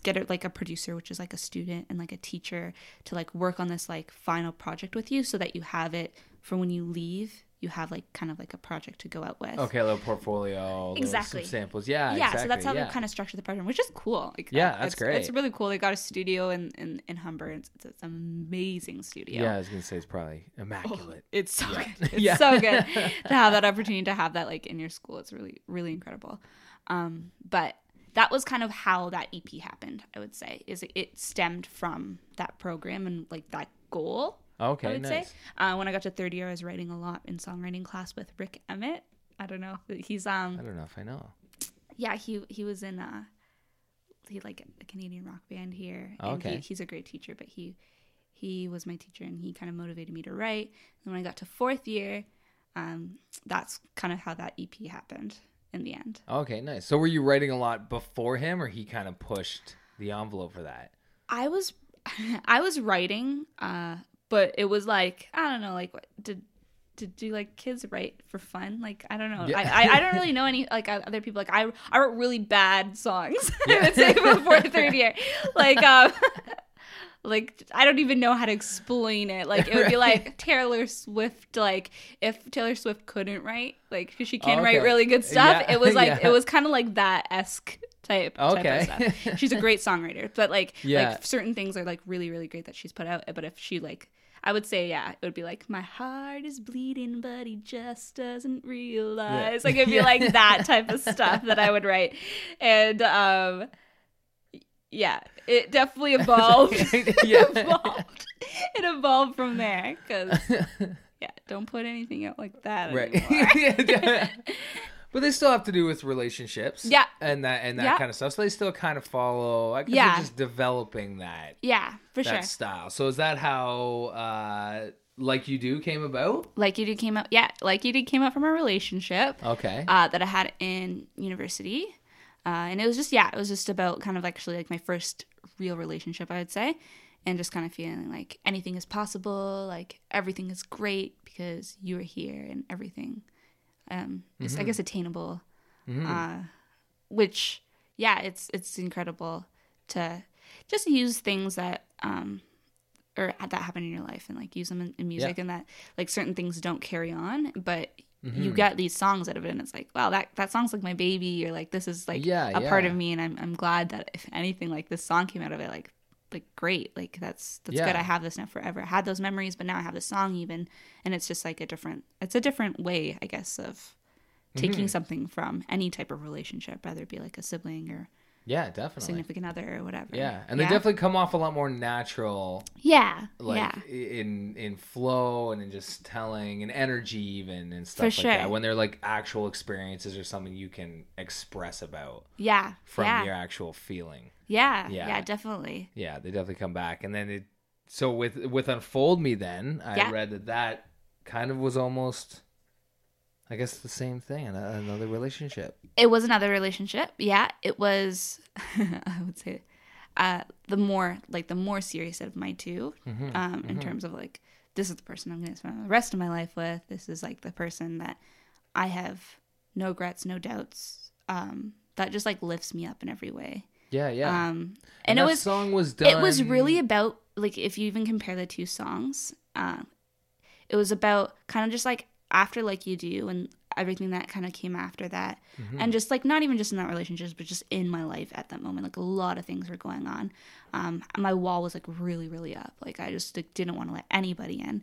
get it like a producer, which is like a student and like a teacher to like work on this like final project with you so that you have it for when you leave. You have like kind of like a project to go out with.
Okay, a little portfolio, little some
Exactly.
samples. Yeah,
yeah,
exactly.
so that's how
yeah.
they kind of structure the program, which is cool. Like,
Yeah, that's
it's,
great.
It's really cool. They got a studio in in, in Humber. It's, it's, it's an amazing studio.
Yeah, I was gonna say it's probably immaculate.
It's so
Yeah.
good. It's
Yeah.
so good to have that opportunity to have that like in your school. It's really really incredible. Um, but that was kind of how that EP happened. I would say is it, stemmed from that program and like that goal.
Okay,
I would
nice.
say uh, when I got to third year, I was writing a lot in songwriting class with Rik Emmett. I don't know. He's um
I don't know if I know.
yeah he he was in uh he like a Canadian rock band here. And
Okay.
he, he's a great teacher, but he he was my teacher and he kind of motivated me to write. And when I got to fourth year, um, that's kind of how that EP happened in the end.
Okay, nice. So were you writing a lot before him, or he kind of pushed the envelope for that?
I was I was writing, uh, but it was like I don't know, like what did did do like kids write for fun? Like I don't know.
Yeah.
I, I I don't really know any like other people. Like I I wrote really bad songs. I would say before third year, like um. Like I don't even know how to explain it. Like it would be like Taylor Swift. Like if Taylor Swift couldn't write, like 'cause she can
Oh,
write really good stuff.
Yeah,
It was like
yeah.
it was kind of like that esque type.
Okay.
Type of stuff. She's a great songwriter, but like
Yeah.
like certain things are like really really great that she's put out. But if she like I would say, yeah, it would be like, my heart is bleeding, but he just doesn't realize. Like, it'd be
Yeah.
like that type of stuff that I would write. And, um, yeah, it definitely evolved. It evolved. It evolved from there because, yeah, don't put anything out like that
right. but they still have to do with relationships.
Yeah.
And that and that
Yeah.
kind of stuff. So they still kind of follow. I guess
Yeah.
they're just developing that
yeah, for
that
sure.
style. So is that how uh like you do came about?
Like You Did came out, yeah, Like You Did came out from a relationship.
Okay.
uh, that I had in university. Uh, and it was just, yeah, it was just about kind of actually like my first real relationship, I would say. And just kind of feeling like anything is possible, like everything is great because you are here and everything um, is, I guess, attainable. Uh, which, yeah, it's it's incredible to just use things that um, or that happen in your life and like use them in, in music and that like certain things don't carry on, but
Mm-hmm.
you get these songs out of it and it's like, wow, that that song's like my baby or like this is like
Yeah,
a part of me and I'm I'm glad that if anything like this song came out of it, like like great, like that's that's
Yeah.
good. I have this now forever. I had those memories, but now I have this song even, and it's just like a different. It's a different way, I guess, of taking
Mm-hmm.
something from any type of relationship, whether it be like a sibling or
yeah, definitely.
significant other or whatever.
Yeah, and they definitely come off a lot more natural,
yeah,
like
yeah,
in in flow and in just telling and energy even and stuff
For
like
sure.
that. When they're like actual experiences or something you can express about
yeah,
from
yeah,
your actual feeling.
yeah,
Yeah.
yeah, definitely.
Yeah, they definitely come back, and then it. So with with unfold me, then I
Yeah.
read that that kind of was almost, I guess, the same thing. Another relationship.
It was another relationship. Yeah, it was. I would say, uh, the more like the more serious of my 2
Mm-hmm,
um, in terms of like this is the person I'm going to spend the rest of my life with. This is like the person that I have no regrets, no doubts. Um, that just like lifts me up in every way.
Yeah, yeah.
Um, and, it
that
was
song was done.
it was really about like if you even compare the two songs uh, it was about kind of just like after like you do and everything that kind of came after that. And just like not even just in that relationship but just in my life at that moment like a lot of things were going on. Um, my wall was like really really up. Like i just like, didn't want to let anybody in.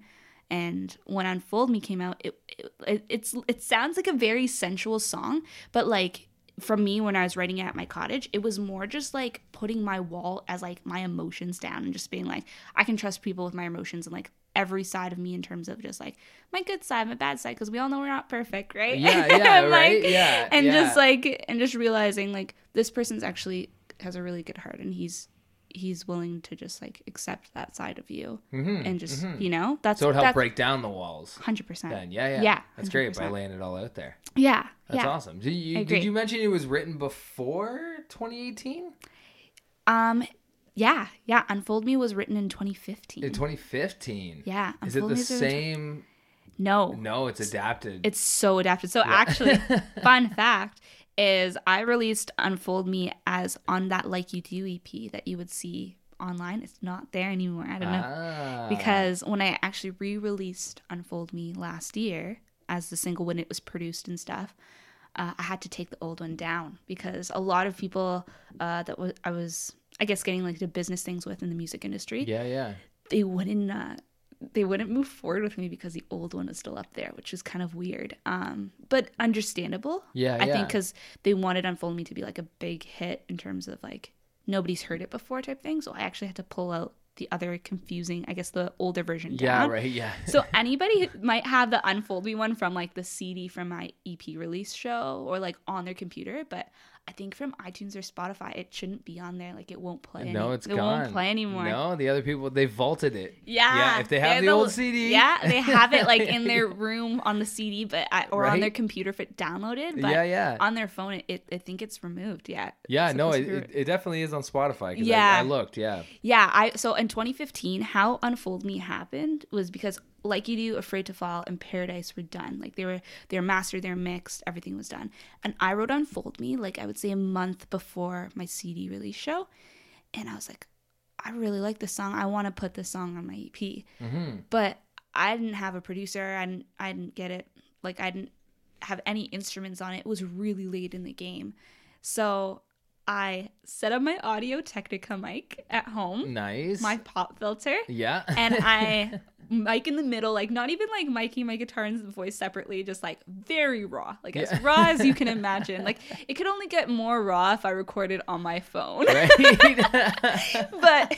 And when unfold me came out it, it it's it sounds like a very sensual song but like from me when I was writing it at my cottage, it was more just like putting my wall as like my emotions down and just being like, I can trust people with my emotions and like every side of me in terms of just like my good side, my bad side, because we all know we're not perfect, right?
Yeah, yeah,
And,
right, yeah,
And
yeah.
just like, and just realizing like this person's actually has a really good heart and he's he's willing to just like accept that side of you and just you know that's
Mm-hmm, So it helped break down the walls.
hundred percent.
Then yeah, yeah,
Yeah,
That's great by laying it all out there.
Yeah,
That's
yeah.
awesome. Did you did you mention it was written before 2018?
Um, yeah, yeah. Unfold Me was written in 2015.
In 2015.
yeah,
Is it the
Me was written in
same?
tw- No,
No, it's adapted.
it's so adapted. So actually, fun fact is I released Unfold Me as on that Like You Do EP that you would see online. It's not there anymore. I don't know.
ah.
because when I actually re-released Unfold Me last year as the single when it was produced and stuff, uh, I had to take the old one down because a lot of people uh, that was I was I guess getting like the business things with in the music industry,
Yeah, yeah.
they wouldn't uh, they wouldn't move forward with me because the old one is still up there, which is kind of weird, um, but understandable.
Yeah,
I
yeah.
think because they wanted Unfold Me to be like a big hit in terms of like nobody's heard it before type thing. So I actually had to pull out the other confusing, I guess the older version.
Yeah,
down.
right. Yeah.
So anybody who might have the Unfold Me one from like the CD from my EP release show or like on their computer, but I think from iTunes or Spotify it shouldn't be on there. Like it won't play.
no,
any-
it's
it
gone.
won't play anymore.
No, the other people they vaulted it.
Yeah,
Yeah, if they have
they're
the old CD.
Yeah, they have it like in their room on the CD, but I, or on their computer if it downloaded. But
Yeah, yeah.
on their phone, it, it I think it's removed. Yeah.
Yeah, no, it, it, it definitely is on Spotify.
Yeah.
I, I looked. Yeah.
Yeah, I so in 2015, how Unfold Me happened was because Like You Do, Afraid to Fall, and Paradise were done. Like they were they were mastered, they're mixed, everything was done. And I wrote Unfold Me like I would say a month before my CD release show, and I was like, I really like this song. I want to put this song on my EP,
Mm-hmm.
but I didn't have a producer. I didn't I didn't get it. Like I didn't have any instruments on it. It was really late in the game, so I set up my Audio Technica mic at home,
Nice.
my pop filter,
yeah.
and I mic in the middle, like not even like miking my guitar and voice separately, just like very raw, like as raw as you can imagine. Like it could only get more raw if I recorded on my phone.
right.
but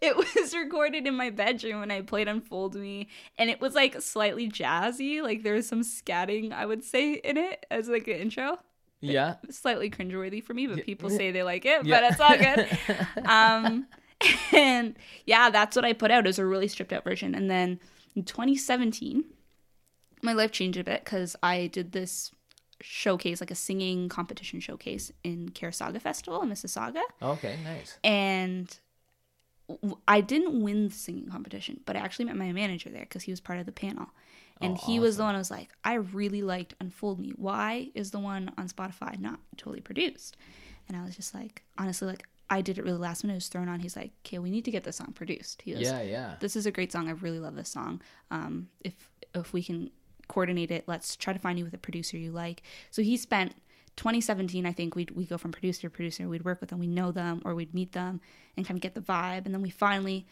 it was recorded in my bedroom when I played Unfold Me, and it was like slightly jazzy. Like there was some scatting, I would say, in it as like an intro.
Yeah.
Slightly cringeworthy for me, but people say they like it,
Yeah.
but it's all good. um, and yeah, that's what I put out as a really stripped out version. And then in 2017, my life changed a bit because I did this showcase, like a singing competition showcase in Carassauga Festival in Mississauga
Okay. Nice.
and I didn't win the singing competition, but I actually met my manager there because he was part of the panel. And
Oh,
he was the one I was like, I really liked Unfold Me. Why is the one on Spotify not totally produced? And I was just like, honestly, like, I did it really last minute. It was thrown on. He's like, okay, we need to get this song produced. He goes,
Yeah. Yeah.
this is a great song. I really love this song. Um, if if we can coordinate it, let's try to find you with a producer you like. So he spent 2017. I think we'd we go from producer to producer. We'd work with them. We know them or we'd meet them and kind of get the vibe. And then we finally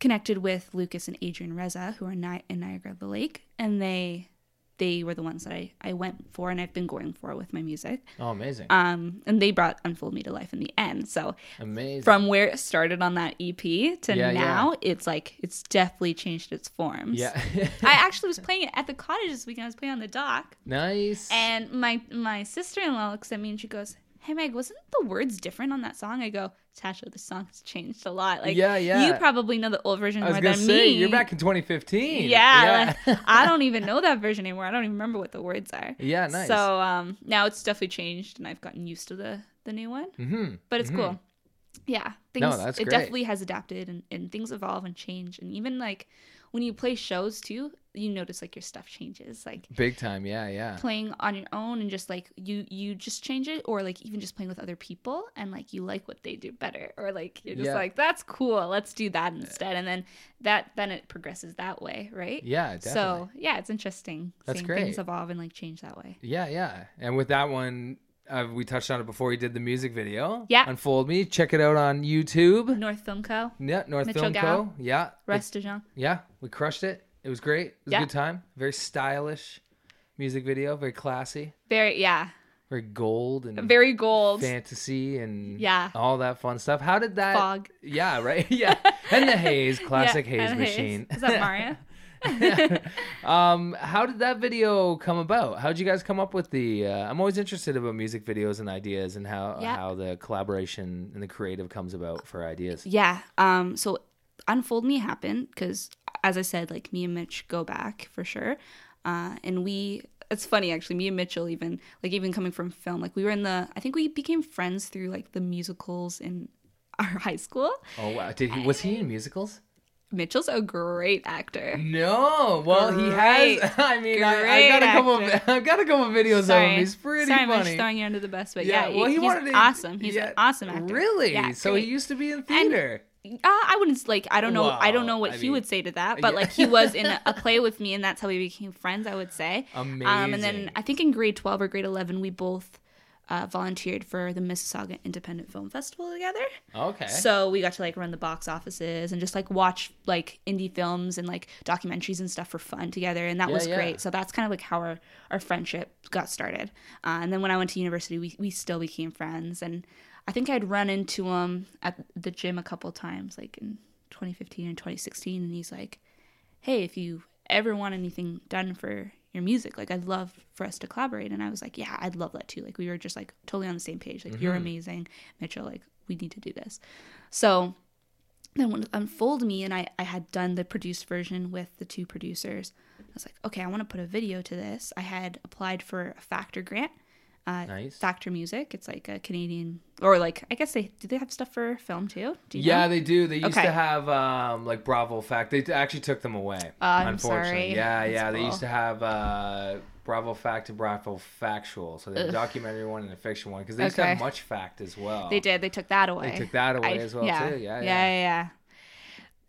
connected with Lucas and Adrian Reza, who are Ni- in Niagara the Lake, and they they were the ones that I, I went for and I've been going for with my music.
Oh, amazing.
Um, and they brought Unfold Me to life in the end. So
amazing.
from where it started on that EP to
Yeah,
now, it's like it's definitely changed its forms.
yeah.
I actually was playing it at the cottage this weekend. I was playing on the dock,
nice.
and my my sister in law looks at me and she goes, "Hey Meg, wasn't the words different on that song?" I go, "Tasha, the song's changed a lot. Like,
Yeah, yeah.
you probably know the old version more than
say
me.
you're back in 2015.
Yeah,
Yeah.
like, I don't even know that version anymore. I don't even remember what the words are.
yeah. Nice.
So um, now it's definitely changed, and I've gotten used to the the new one
hmm
but it's cool. Yeah, things.
No, that's
it
great.
definitely has adapted, and, and things evolve and change, and even like when you play shows too, you notice like your stuff changes. Like
Big time. Yeah. Yeah.
playing on your own and just like you you just change it, or like even just playing with other people, and like you like what they do better, or like you're just
Yeah.
like that's cool, let's do that instead, and then that then it progresses that way, right?
Yeah. Definitely.
So yeah, it's interesting.
That's
seeing
great.
Things evolve and like change that way.
Yeah, yeah. And with that one, uh, we touched on it before he did the music video.
Yeah.
Unfold Me. Check it out on YouTube.
North Film Co.
Yeah, North
Mitchell
Film. Co. Yeah.
Rest de Jean.
Yeah, we crushed it. It was great. It was
Yeah.
a good time. Very stylish music video. Very classy.
Very yeah,
Very gold and
very gold.
fantasy and
Yeah.
all that fun stuff. How did that?
Fog.
Yeah, right. Yeah, and the haze, classic
Yeah,
haze
and haze.
machine.
Is that Mario?
um, how did that video come about? How did you guys come up with the? Uh, I'm always interested about music videos and ideas and how
Yeah.
how the collaboration and the creative comes about for ideas.
yeah. Um. So, unfold me happened because, as I said, like me and Mitch go back for sure, uh, and we. It's funny actually. Me and Mitchell even like even coming from film, like we were in the. I think we became friends through like the musicals in our high school.
Oh wow! Did he was he in musicals?
Mitchell's a great actor.
No. Well, he has. I mean, I,
Great
I got a couple. Of. I've got a couple of videos of him. He's pretty
sorry,
funny.
Mitch, throwing you under the bus, but yeah,
well, he
he's
wanted to,
awesome. He's
yeah,
an awesome actor.
Really?
Yeah,
so
great.
he used to be in theater.
Uh, I wouldn't like. I don't know. I don't know what
I
he
mean,
would say to that, but
yeah.
like he was in a, a play with me, and that's how we became friends. I would say.
Amazing.
Um, and then I think in grade twelve or grade eleven, we both uh, volunteered for the Mississauga Independent Film Festival together.
okay.
So we got to like run the box offices and just like watch like indie films and like documentaries and stuff for fun together, and that
Yeah,
was
yeah.
great. So that's kind of like how our our friendship got started. Uh, and then when I went to university, we we still became friends, and I think I'd run into him at the gym a couple times, like in 2015 and 2016, and he's like, "Hey, if you ever want anything done for your music, like I'd love for us to collaborate." And I was like, "Yeah, I'd love that too." Like we were just like totally on the same page. Like you're mm-hmm. amazing, Mitchell. Like we need to do this. So then when unfold me and I, I had done the produced version with the two producers i was like okay i want to put a video to this i had applied for a factor grant uh,
Nice.
factor music it's like a canadian or like i guess they do they have stuff for film too do you
Yeah,
know?
they do. They used
Okay.
to have um, like Bravo Fact. They actually took them away.
I'm
unfortunately.
sorry.
Yeah,
That's
yeah. They used to have uh, Bravo Fact and Bravo Factual. So they had a documentary one and a fiction one because they used to have Much Fact as well.
they did they took that away
They took that away
I-
as well
yeah.
too. Yeah,
yeah
yeah.
yeah yeah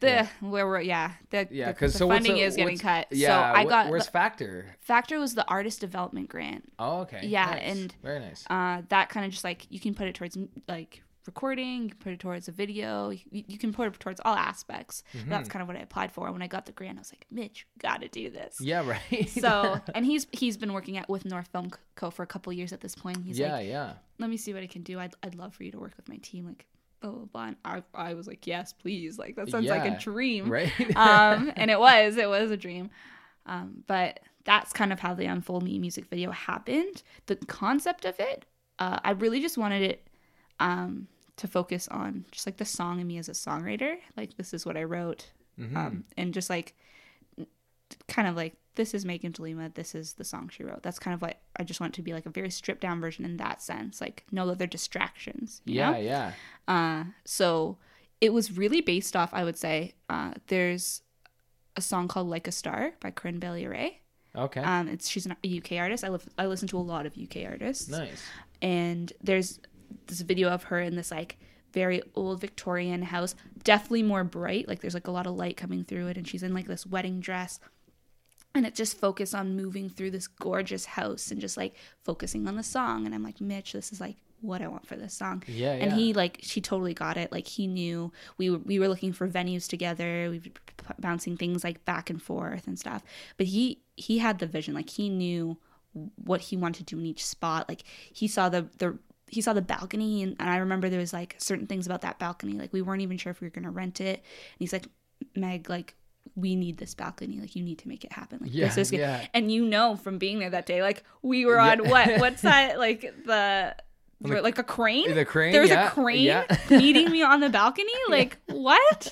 The
Yeah.
where we're yeah the
Yeah, because so
funding
the-
is getting cut.
Yeah,
so I got
where's
the-
Factor?
Factor was the artist development grant.
Oh, okay.
Yeah,
nice.
and-
very nice.
Uh, that kind of just like you can put it towards like recording, you can put it towards a video, you, you can put it towards all aspects.
Mm-hmm.
That's kind of what I applied for. When I got the grant, I was like, Mitch, got to do this.
Yeah, right.
So, and he's he's been working at with North Film Co for a couple years at this point. He's
yeah,
like,
yeah.
let me see what I can do. I'd, I'd love for you to work with my team. Like, blah, blah, blah. And I, I was like, yes, please. Like, that sounds like a dream.
Right.
um, and it was, it was a dream. Um, but that's kind of how the Unfold Me music video happened. The concept of it, uh, I really just wanted it um, to focus on just like the song and me as a songwriter. Like, this is what I wrote.
Mm-hmm.
Um, and just like, kind of like, this is Meagan de Lima, this is the song she wrote. That's kind of what I just want it to be like a very stripped down version in that sense. Like, no other distractions. You
yeah,
know?
yeah.
Uh, so it was really based off, I would say, uh, there's a song called Like a Star by Corinne Bailey Rae.
Okay.
Um, it's she's a UK artist. I live, I listen to a lot of UK artists,
nice.
and there's this video of her in this like very old Victorian house, definitely more bright. Like there's like a lot of light coming through it, and she's in like this wedding dress, and it just focused on moving through this gorgeous house and just like focusing on the song. And I'm like, Mitch, this is like what I want for this song.
Yeah,
And
yeah.
he like she totally got it. Like he knew we were, we were looking for venues together. We were p- bouncing things like back and forth and stuff. But he he had the vision. Like he knew what he wanted to do in each spot. Like he saw the the he saw the balcony and, and I remember there was like certain things about that balcony. Like we weren't even sure if we were gonna rent it. And he's like, Meg, like we need this balcony. Like you need to make it happen. Like
Yeah,
this is good.
yeah.
And you know from being there that day, like we were
Yeah.
on what what's that like the
the-
like a crane?
The crane.
There was a crane meeting me on the balcony. Like what?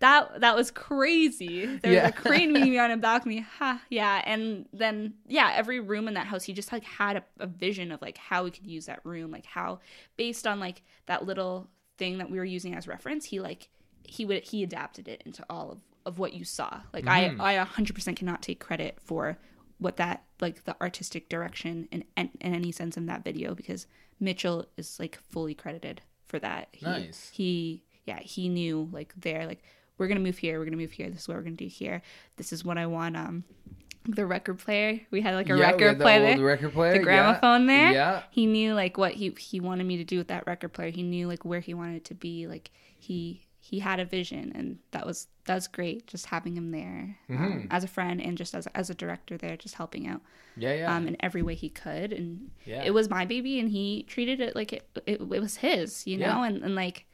That that was crazy. There was a crane meeting me on a balcony. Ha, yeah. And then yeah, every room in that house, he just like had a, a vision of like how we could use that room, like how based on like that little thing that we were using as reference, he like he would he adapted it into all of, of what you saw. Like
Mhm.
I I 100% cannot take credit for what that like the artistic direction in, in in any sense in that video because Mitchell is like fully credited for that. He,
Nice.
He yeah, he knew like there like we're gonna move here, we're gonna move here, this is what we're gonna do here. This is what I want um the record player. We had like a
Yeah,
record
the
player there.
record player.
The
yeah.
gramophone there.
Yeah.
He knew like what he he wanted me to do with that record player. He knew like where he wanted it to be. Like he he had a vision and that was that was great just having him there um,
Mhm.
as a friend and just as, as a director there just helping out
Yeah, yeah.
um, in every way he could and
Yeah.
it was my baby and he treated it like it it, it was his you know
Yeah.
and, and like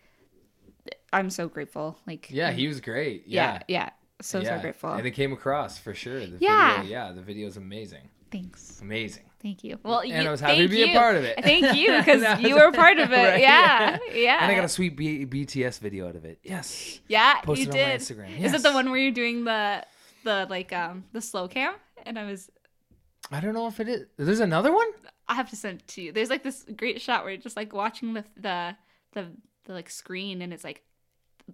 i'm so grateful like
yeah, he was great.
yeah
Yeah.
yeah so
yeah.
so grateful
And it came across for sure. The
Yeah.
Video, yeah, the video's amazing.
Thanks
Amazing.
thank you well
And
you,
I was happy to
thank
be a part of it.
thank you because
That
you
was-
were part of it
Right,
yeah
yeah.
yeah
And I got a sweet B- BTS video out of it. Yes.
yeah
Posted
you
on my
did
Instagram.
is it the one where you're doing the the like um the slow cam and i was
I don't know if it is. There's another one?
I have to send it to you. There's like this great shot where you're just like watching the the the, the like screen and it's like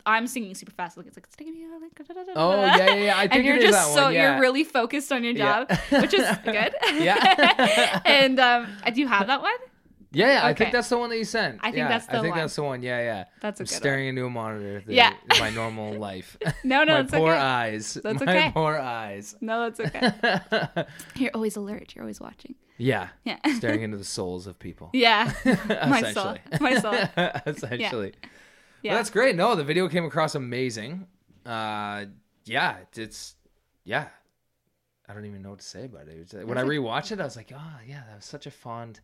I'm singing super fast. Like it's like it's taking me out like
Oh, yeah, yeah, yeah. I think
and you're just so.
Yeah.
you're really focused on your
Yeah.
job, which is good.
Yeah.
and um, do you have that one?
Yeah, yeah, I think that's the one that you sent.
I think
Yeah,
that's
I
the
think
one.
that's the one. Yeah, yeah.
That's a
I'm
good
staring into a monitor. The,
Yeah.
my normal life.
No, no,
my
it's
poor
okay.
eyes.
That's
my
okay.
poor eyes.
No, that's okay. You're always alert. You're always watching.
yeah,
Yeah.
staring into the souls of people.
Yeah. My soul.
Essentially.
My soul.
Essentially.
Yeah.
Well, that's great. No, the video came across amazing. Uh, yeah, it's, yeah. I don't even know what to say about it. It's- when I rewatched it, I was like, oh yeah, that was such a fond,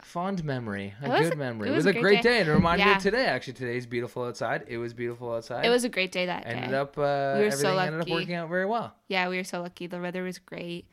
fond memory, a good
a-
memory.
it
It
was
was,
a great
great day. and it reminded me
Yeah.
of today. Actually, today's beautiful outside. It was beautiful outside.
It was a great day that day.
ended up uh,
We were
everything
so
ended up
lucky.
working out very well.
Yeah, we were so lucky. The weather was great.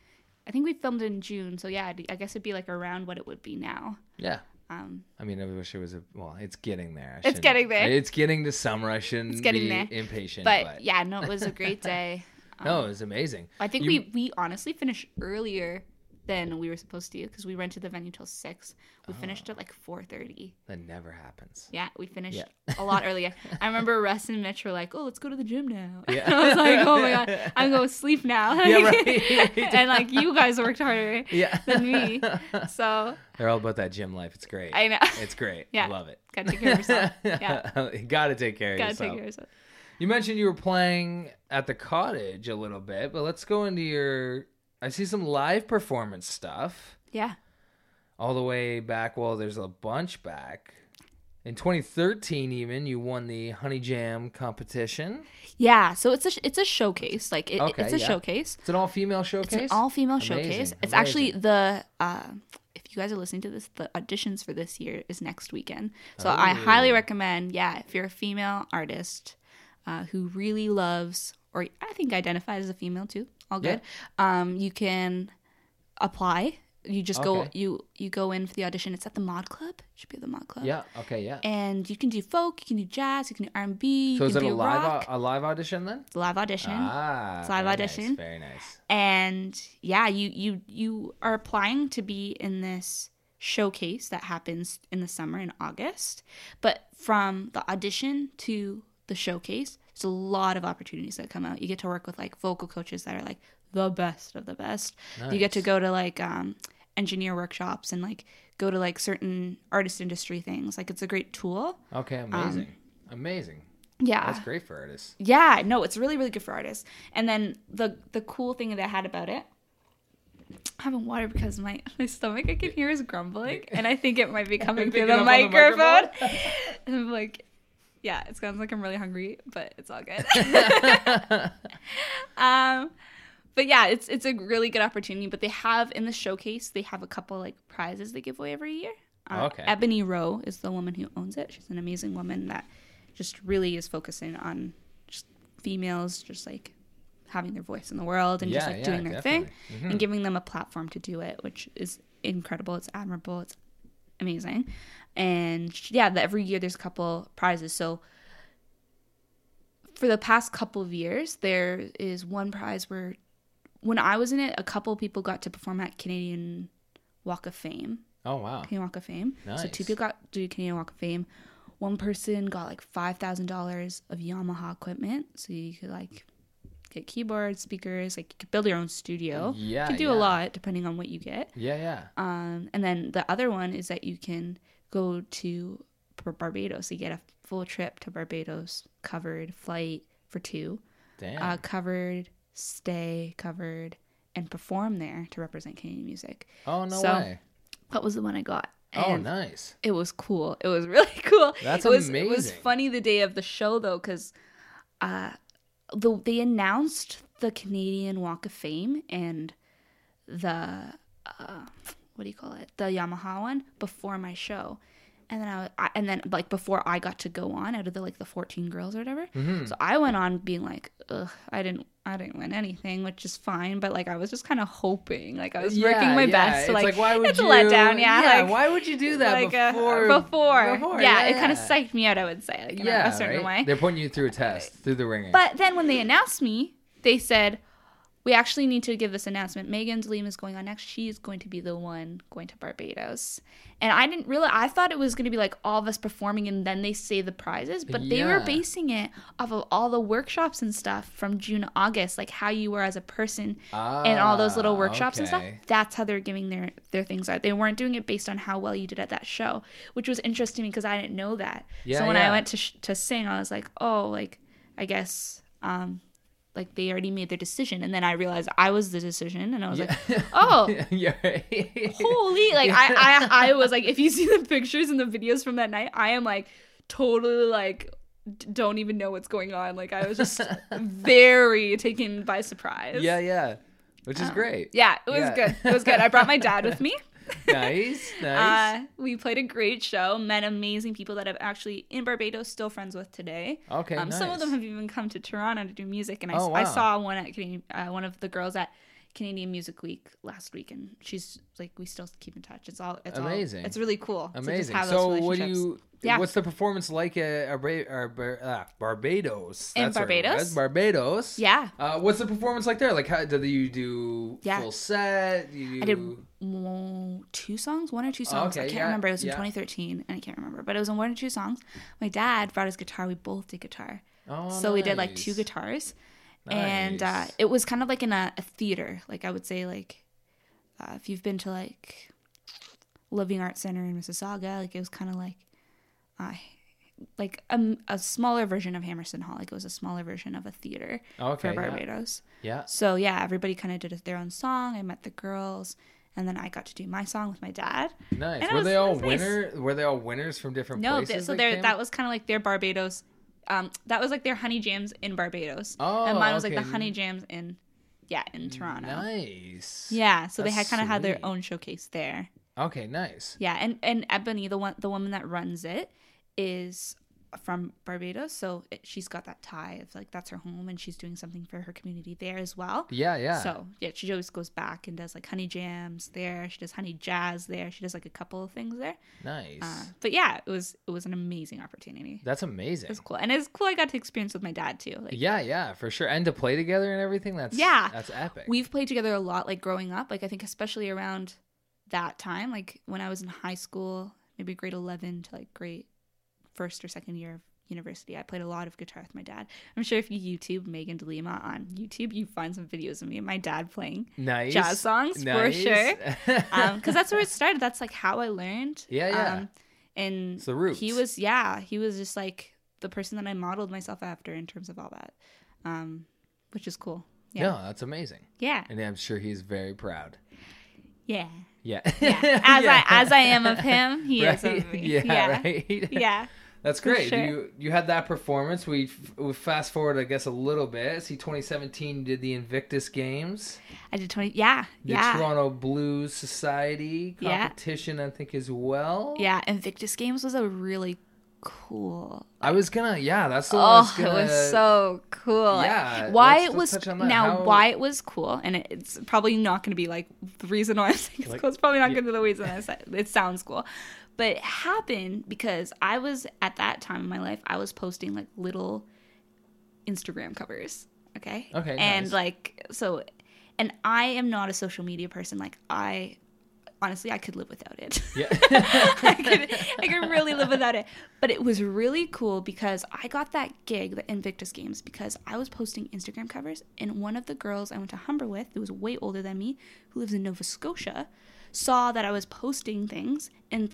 I think we filmed in June, so yeah, I guess it'd be like around what it would be now.
Yeah.
Um,
I mean, I wish it was a well. It's getting there.
It's getting there.
It's getting to summer. I shouldn't
It's getting
be
there.
impatient.
but,
But,
yeah, no, it was a great day.
no, it was amazing.
I think
You-
we we honestly finished earlier than we were supposed to because we rented the venue till six. We
Oh.
finished ah. at like four thirty.
That never happens.
Yeah, we finished
Yeah.
a lot earlier. I remember Russ and Mitch were like, "Oh, let's go to the gym now."
Yeah.
I was like, "Oh my god, I'm going to sleep now."
Yeah, right.
and like you guys worked harder
Yeah.
than me, so
They're all about that gym life. It's great.
I know.
It's great.
Yeah.
I love it.
Gotta take care of yourself. Yeah.
you gotta take care of
Gotta
yourself.
take care of yourself.
You mentioned you were playing at the cottage a little bit, but let's go into your. I see some live performance stuff
Yeah.
all the way back. Well, there's a bunch back. In 2013, even you won the Honey Jam competition.
Yeah. So it's a it's a showcase. Like it,
Okay,
it's a
yeah.
showcase.
It's an all-female showcase.
It's an all female showcase. It's
amazing.
actually the uh, if you guys are listening to this, the auditions for this year is next weekend. So I highly
Oh.
recommend. Yeah, if you're a female artist uh, who really loves, or I think identifies as a female too, all good. Um, you can apply. You just go. You you go in for the audition. It's at the Mod Club. It should be at the Mod Club.
Yeah. Okay. Yeah.
And you can do folk, you can do jazz, you can do R and B,
So is it a live a live audition then?
It's a live audition
Ah,
It's live
very
audition.
Nice, very nice.
and yeah you you you are applying to be in this showcase that happens in the summer in august but from the audition to the showcase there's a lot of opportunities that come out you get to work with like vocal coaches that are like the best of the best you get to go to like um engineer workshops and like go to like certain artist industry things like it's a great tool
Okay.
Um,
Amazing. amazing.
yeah
That's great for artists.
Yeah, no, it's really really good for artists. And then the the cool thing that I had about it, I haven't water because my my stomach I can hear is grumbling, and I think it might be coming through the
on the
microphone.
microphone?
I'm like, yeah, it sounds like I'm really hungry, but it's all good. um, but yeah, it's it's a really good opportunity. But they have in the showcase, they have a couple like prizes they give away every year. Uh,
Okay.
Ebonnie Rowe is the woman who owns it. She's an amazing woman that just really is focusing on just females, just like having their voice in the world and just like
yeah,
doing their thing
definitely. Mhm.
and giving them a platform to do it, which is incredible. It's admirable. It's amazing. And yeah, every year there's a couple prizes. So for the past couple of years, there is one prize where when I was in it, a couple people got to perform at Canadian Walk of Fame.
Oh wow.
Canadian Walk of Fame. So two people got to do Canadian Walk of Fame. One person got like five thousand dollars of Yamaha equipment, so you could like get keyboards, speakers, like you could build your own studio.
Yeah,
you could do
yeah.
a lot depending on what you get.
Yeah. Yeah.
Um, and then the other one is that you can go to Barbados. You get a full trip to Barbados, covered flight for two,
Damn.
uh, covered stay, covered, and perform there to represent Canadian music.
oh no
so-
way.
That was the one I got.
Oh nice.
It was cool. It was really cool.
That's
it was, It was funny the day of the show though, because uh, the they announced the Canadian Walk of Fame and the uh, what do you call it, the Yamaha one before my show, and then I, I and then like before I got to go on out of the like the fourteen girls or whatever.
Mm-hmm.
So I went on being like, ugh, I didn't. I didn't win anything, which is fine. But like, I was just kind of hoping, like, I was working my best. To,
It's
like,
why would
it's
you?
a letdown, yeah. like,
why would you do that
like uh,
before?
before,
before,
yeah, it kind of psyched me out. I would say, like, in
Yeah,
a certain
right?
way.
They're putting you through a test, through the ringer.
But then when they announced me, they said, "We actually need to give this announcement. Meagan de Lima is going on next. She is going to be the one going to Barbados." And I didn't really. I thought it was going to be like all of us performing, and then they say the prizes. But they were basing it off of all the workshops and stuff from June to August, like how you were as a person and all those little
Ah,
workshops and stuff. That's how they're giving their their things out. They weren't doing it based on how well you did at that show, which was interesting because I didn't know that.
Yeah,
so when
yeah.
I went to sh- to sing, I was like, oh, like I guess um like they already made their decision, and then I realized I was the decision, and I was like, oh.
yeah.
Holy! Like I, I, I was like, if you see the pictures and the videos from that night, I am like totally like don't even know what's going on. Like I was just very taken by surprise.
yeah, yeah. Which is um, great.
Yeah, it was
Yeah.
good. It was good. I brought my dad with me.
Nice, nice.
Uh, we played a great show, met amazing people that I'm actually in Barbados still friends with today.
okay,
Um,
nice.
Some of them have even come to Toronto to do music, and I,
Oh,
I saw one at uh, one of the girls at Canadian Music Week last week, and she's like, we still keep in touch. It's all it's
Amazing.
All, it's really cool.
Amazing. So, what do you?
Yeah.
What's the performance like at Bar- uh, Barbados?
In
That's
Barbados?
Barbados.
Yeah,
Uh, what's the performance like there? Like, how do you do
Yeah.
full set? You
I did two songs, one or two songs. I can't
yeah,
remember. It was in 2013, and I can't remember, but it was in one or two songs. My dad brought his guitar. We both did guitar.
Oh,
so we did like two
nice.
and uh, it was kind of like in a, a theater like i would say like uh, if you've been to like living arts center in mississauga like it was kind of like uh, like a, a smaller version of Hammerson Hall. Like it was a smaller version of a theater
Okay.
for. Barbados.
Yeah.
So yeah, everybody kind of did their own song. I met the girls, and then I got to do my song with my dad.
Nice.
And
Were
was-
they all
was nice.
Were they all winners from different
No,
places?
th- so there that was kind of like their Barbados. Um, that was like their honey jams in Barbados,
Oh,
and mine was like the honey jams in, yeah, in Toronto.
Nice.
Yeah, so they had kind of had their own showcase there.
Okay. Nice.
Yeah, and and Ebonnie, the one the woman that runs it, is from Barbados, so it, she's got that tie of like that's her home, and she's doing something for her community there as well.
Yeah. Yeah.
So yeah, she always goes back and does like honey jams there. She does honey jazz there. She does like a couple of things there.
nice.
Uh, but yeah, it was it was an amazing opportunity.
That's amazing.
It was cool, and it's cool. I got to experience with my dad too. Like
Yeah. Yeah. For sure. And to play together and everything. That's
Yeah.
That's epic.
we've played together a lot, like growing up. Like I think especially around that time, like when I was in high school, maybe grade eleven to like grade first or second year of university. I played a lot of guitar with my dad. I'm sure if you YouTube Meagan de Lima on YouTube, you find some videos of me and my dad playing
nice.
jazz songs for sure. because that's where it started. That's like how I learned.
Yeah, yeah.
Um, and
It's the roots.
he was, yeah, he was just like the person that I modeled myself after in terms of all that, um, which is cool. Yeah,
No, that's amazing.
yeah,
And I'm sure he's very proud.
yeah.
Yeah.
yeah. As
Yeah.
I as I am of him, he
right?
is of me.
Yeah,
Yeah,
right.
yeah.
That's great.
sure.
You you had that performance. We we fast forward, I guess, a little bit. See, 2017 you did the Invictus Games,
I did twenty. Yeah,
the
yeah,
Toronto Blues Society
Yeah.
competition, I think, as well.
yeah. Invictus Games was a really cool.
I was gonna, yeah, that's the one. I
Oh,
was
it
gonna,
was so cool.
Yeah,
Why
let's-
it
let's
was
touch on that.
now
How-
why it was cool, and it, it's probably not going to be like the reason why I'm saying it's
Like-
cool. It's probably not
yeah.
going to be the reason I said it sounds cool, but it happened because I was at that time in my life I was posting like little Instagram covers. Okay.
Okay,
And
nice.
like so, and I am not a social media person. Like I. Honestly, I could live without it.
Yeah.
I could I could really live without it. But it was really cool because I got that gig, the Invictus Games, because I was posting Instagram covers and one of the girls I went to Humber with, who was way older than me, who lives in Nova Scotia, saw that I was posting things and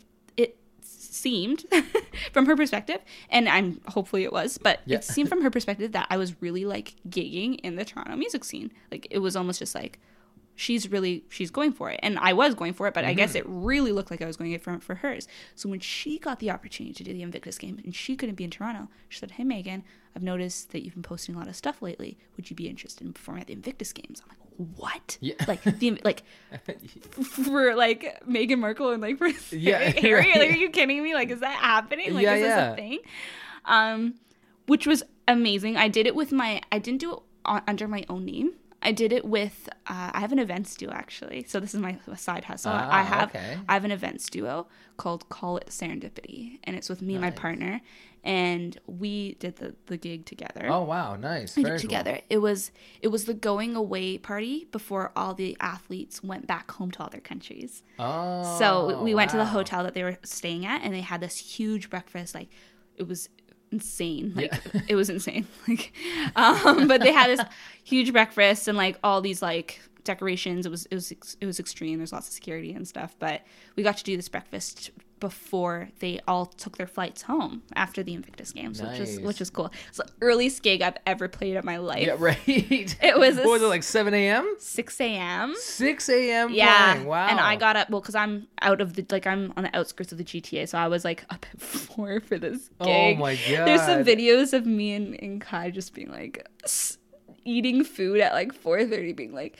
seemed from her perspective and I'm hopefully it was but
Yeah.
it seemed from her perspective that I was really like gigging in the Toronto music scene. Like it was almost just like she's really she's going for it. And i was going for it but i guess mm-hmm. it really looked like i was going it for, for hers. So when she got the opportunity to do the invictus game and she couldn't be in toronto she said hey meagan i've noticed that you've been posting a lot of stuff lately. Would you be interested in performing at the invictus games? I'm like what
Yeah.
like the like for like Meghan Markle and like for
Yeah,
Harry.
right.
Like, are you kidding me? Like, is that happening? Like,
Yeah,
is this a thing? Um, which was amazing. I did it with my. I didn't do it on, under my own name. I did it with. Uh, I have an events duo actually. So this is my side hustle.
Ah,
I have.
okay.
I have an events duo called Call It Serendipity, and it's with me and my partner, and we did the the gig together
oh wow, nice. Very
did
cool.
together. It was it was the going away party before all the athletes went back home to all their countries.
Oh,
so we went to the hotel that they were staying at, and they had this huge breakfast. Like it was insane. Like
Yeah.
it was insane. Like, um, but they had this huge breakfast and like all these like decorations. It was it was it was extreme. There's lots of security and stuff. But we got to do this breakfast before they all took their flights home after the Invictus Games, which
is
which is cool. It's the earliest gig I've ever played in my life.
Yeah, right.
It was
what was it like 7 a.m.?
6 a.m.
6 a.m.
Yeah,
playing. Wow.
and I got up well because I'm out of the like I'm on the outskirts of the GTA, so I was like up at four for this
Oh my god.
There's some videos of me and, and Kai just being like eating food at like 4:30, being like,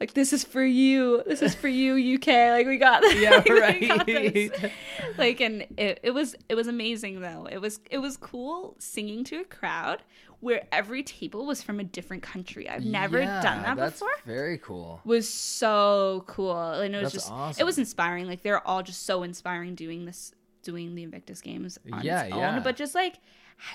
like this is for you, this is for you, UK. Like we got this.
Yeah,
got
right.
this. like and it, it was it was amazing though. It was it was cool singing to a crowd where every table was from a different country. I've never
Yeah,
done that
that's
before
Very cool.
was so cool and it was
That's
just
awesome.
it was inspiring like they're all just so inspiring doing this doing the invictus games on
Yeah,
its own
yeah.
but just like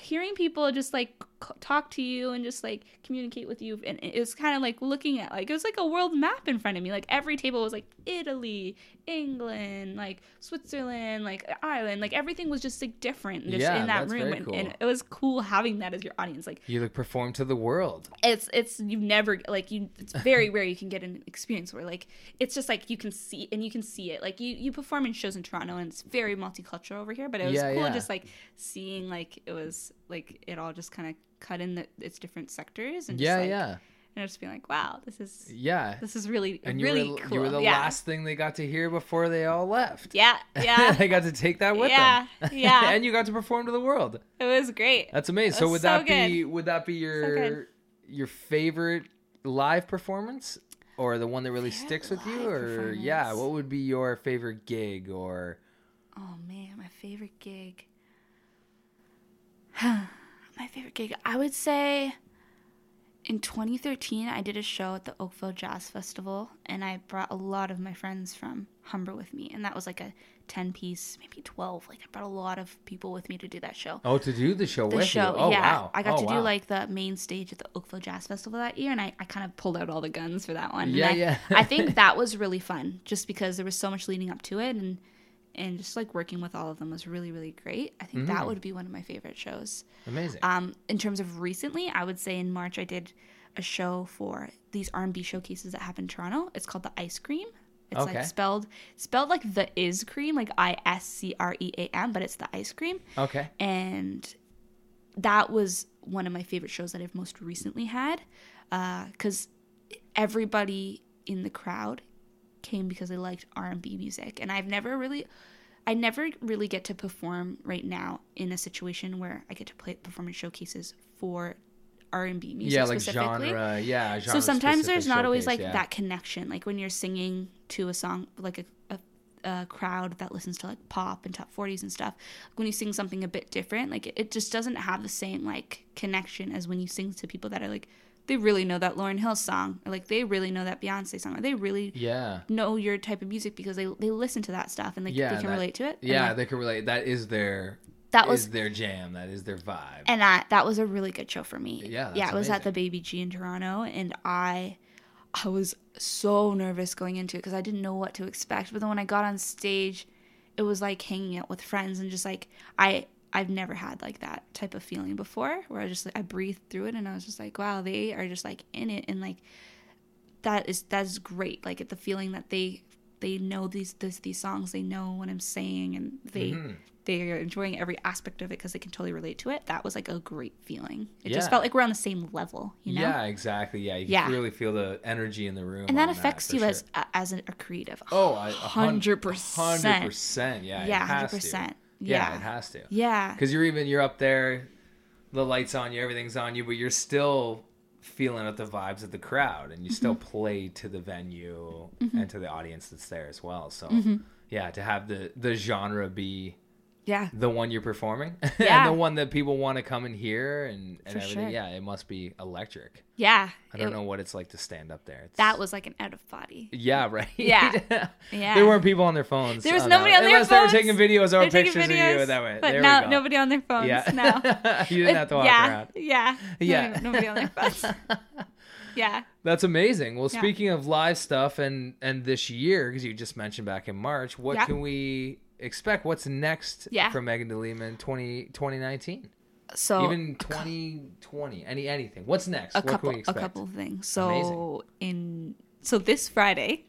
hearing people just like talk to you and just like communicate with you. And it was kind of like looking at like it was like a world map in front of me. Like every table was like Italy, England, like Switzerland, like Ireland. Like everything was just like different just
Yeah,
in that room. And,
cool.
and it was cool having that as your audience. Like
You like perform to the world.
it's it's you never like you it's very rare you can get an experience where like it's just like you can see and you can see it like you you perform in shows in toronto and it's very multicultural over here but it was
Yeah,
cool
yeah.
just like seeing like it was like it all just kind of cut in the, its different sectors and just,
Yeah,
like,
yeah,
and just being like wow this is
yeah.
this is really
And you
really
were
cool
you were the
yeah.
last thing they got to hear before they all left.
yeah yeah
they got to take that with
Yeah,
them.
yeah.
and you got to perform to the world.
it was great
That's amazing. So would
so
that be would that be
good.
your your favorite live performance or the one that really
Favorite
sticks with you or yeah, what would be your favorite gig or
Oh man, my favorite gig. my favorite gig. I would say in 2013 I did a show at the Oakville Jazz Festival and I brought a lot of my friends from Humber with me and that was like a 10 piece, maybe 12. Like I brought a lot of people with me to do that show.
Oh, to do the show
The
with
show,
you. Oh
yeah.
wow.
I got
Oh,
to do like the main stage at the Oakville Jazz Festival that year, and I, I kind of pulled out all the guns for that one. And
Yeah,
I,
yeah.
I think that was really fun, just because there was so much leading up to it, and and just like working with all of them was really really great. I think
Mm-hmm.
that would be one of my favorite shows.
amazing.
Um, in terms of recently, I would say in March I did a show for these R&B showcases that happen in Toronto. It's called the Ice Cream. It's
Okay.
like spelled spelled like the is cream, like I S C R E A M, but it's the ice cream
okay.
and that was one of my favorite shows that I've most recently had because everybody in the crowd came because they liked R&B music and I've never really I never really get to perform right now in a situation where I get to play performance showcases for R&B music
Yeah, like
specifically
genre. Yeah,
so sometimes there's not always like
yeah.
that connection like when you're singing to a song like a, a, a crowd that listens to like pop and top 40s and stuff when you sing something a bit different like it, it just doesn't have the same like connection as when you sing to people that are like they really know that Lauryn Hill song or like they really know that Beyonce song or they really
Yeah.
know your type of music because they they listen to that stuff and like
Yeah,
they can
that-
relate to it
Yeah,
like,
they can relate. That is their
that was
their jam. That is their vibe.
and that that was a really good show for me.
Yeah,
yeah, it was at the Baby G in Toronto, and I, I was so nervous going into it because I didn't know what to expect. But then when I got on stage, it was like hanging out with friends and just like I. I've never had like that type of feeling before where I just I breathed through it and I was just like, wow, they are just like in it and like that is that is great. Like the feeling that they they know these this, these songs, they know what I'm saying and they
mm-hmm.
they are enjoying every aspect of it because they can totally relate to it. That was like a great feeling. It
yeah.
just felt like we're on the same level, you know?
Yeah, exactly. Yeah, you
yeah.
really feel the energy in the room.
And that affects
that,
you
sure.
as as a, creative.
Oh, 100%. 100%. Yeah,
yeah, 100%.
Yeah,
Yeah,
it has to.
yeah,
Because you're even you're up there, the lights on you, everything's on you, but you're still feeling out the vibes of the crowd, and you still
Mm-hmm.
play to the venue and to the audience that's there as well. So
Mm-hmm.
yeah, to have the the genre be
yeah.
the one you're performing
Yeah.
and the one that people want to come and hear and, and
For
everything.
sure.
Yeah, it must be electric.
Yeah.
I don't
It-
know what it's like to stand up there. It's,
That was like an out of body.
yeah, right.
Yeah. Yeah.
There weren't people on their phones.
There was
Oh,
nobody
no.
on their
Unless
phones.
they were taking videos or
taking
pictures of you
videos,
that way.
But
there
no, nobody on their phones.
Yeah.
No.
you didn't have to walk
yeah,
around.
Yeah.
Yeah.
Nobody, nobody on their phones. yeah.
That's amazing. Well,
Yeah.
speaking of live stuff and and this year, because you just mentioned back in March, what
Yeah.
can we expect? What's next
Yeah.
from Meagan de Lima 20, 2019?
So
Even 2020? Any anything? What's next?
a
what
couple
can we
a couple of things. So
Amazing.
in so this Friday,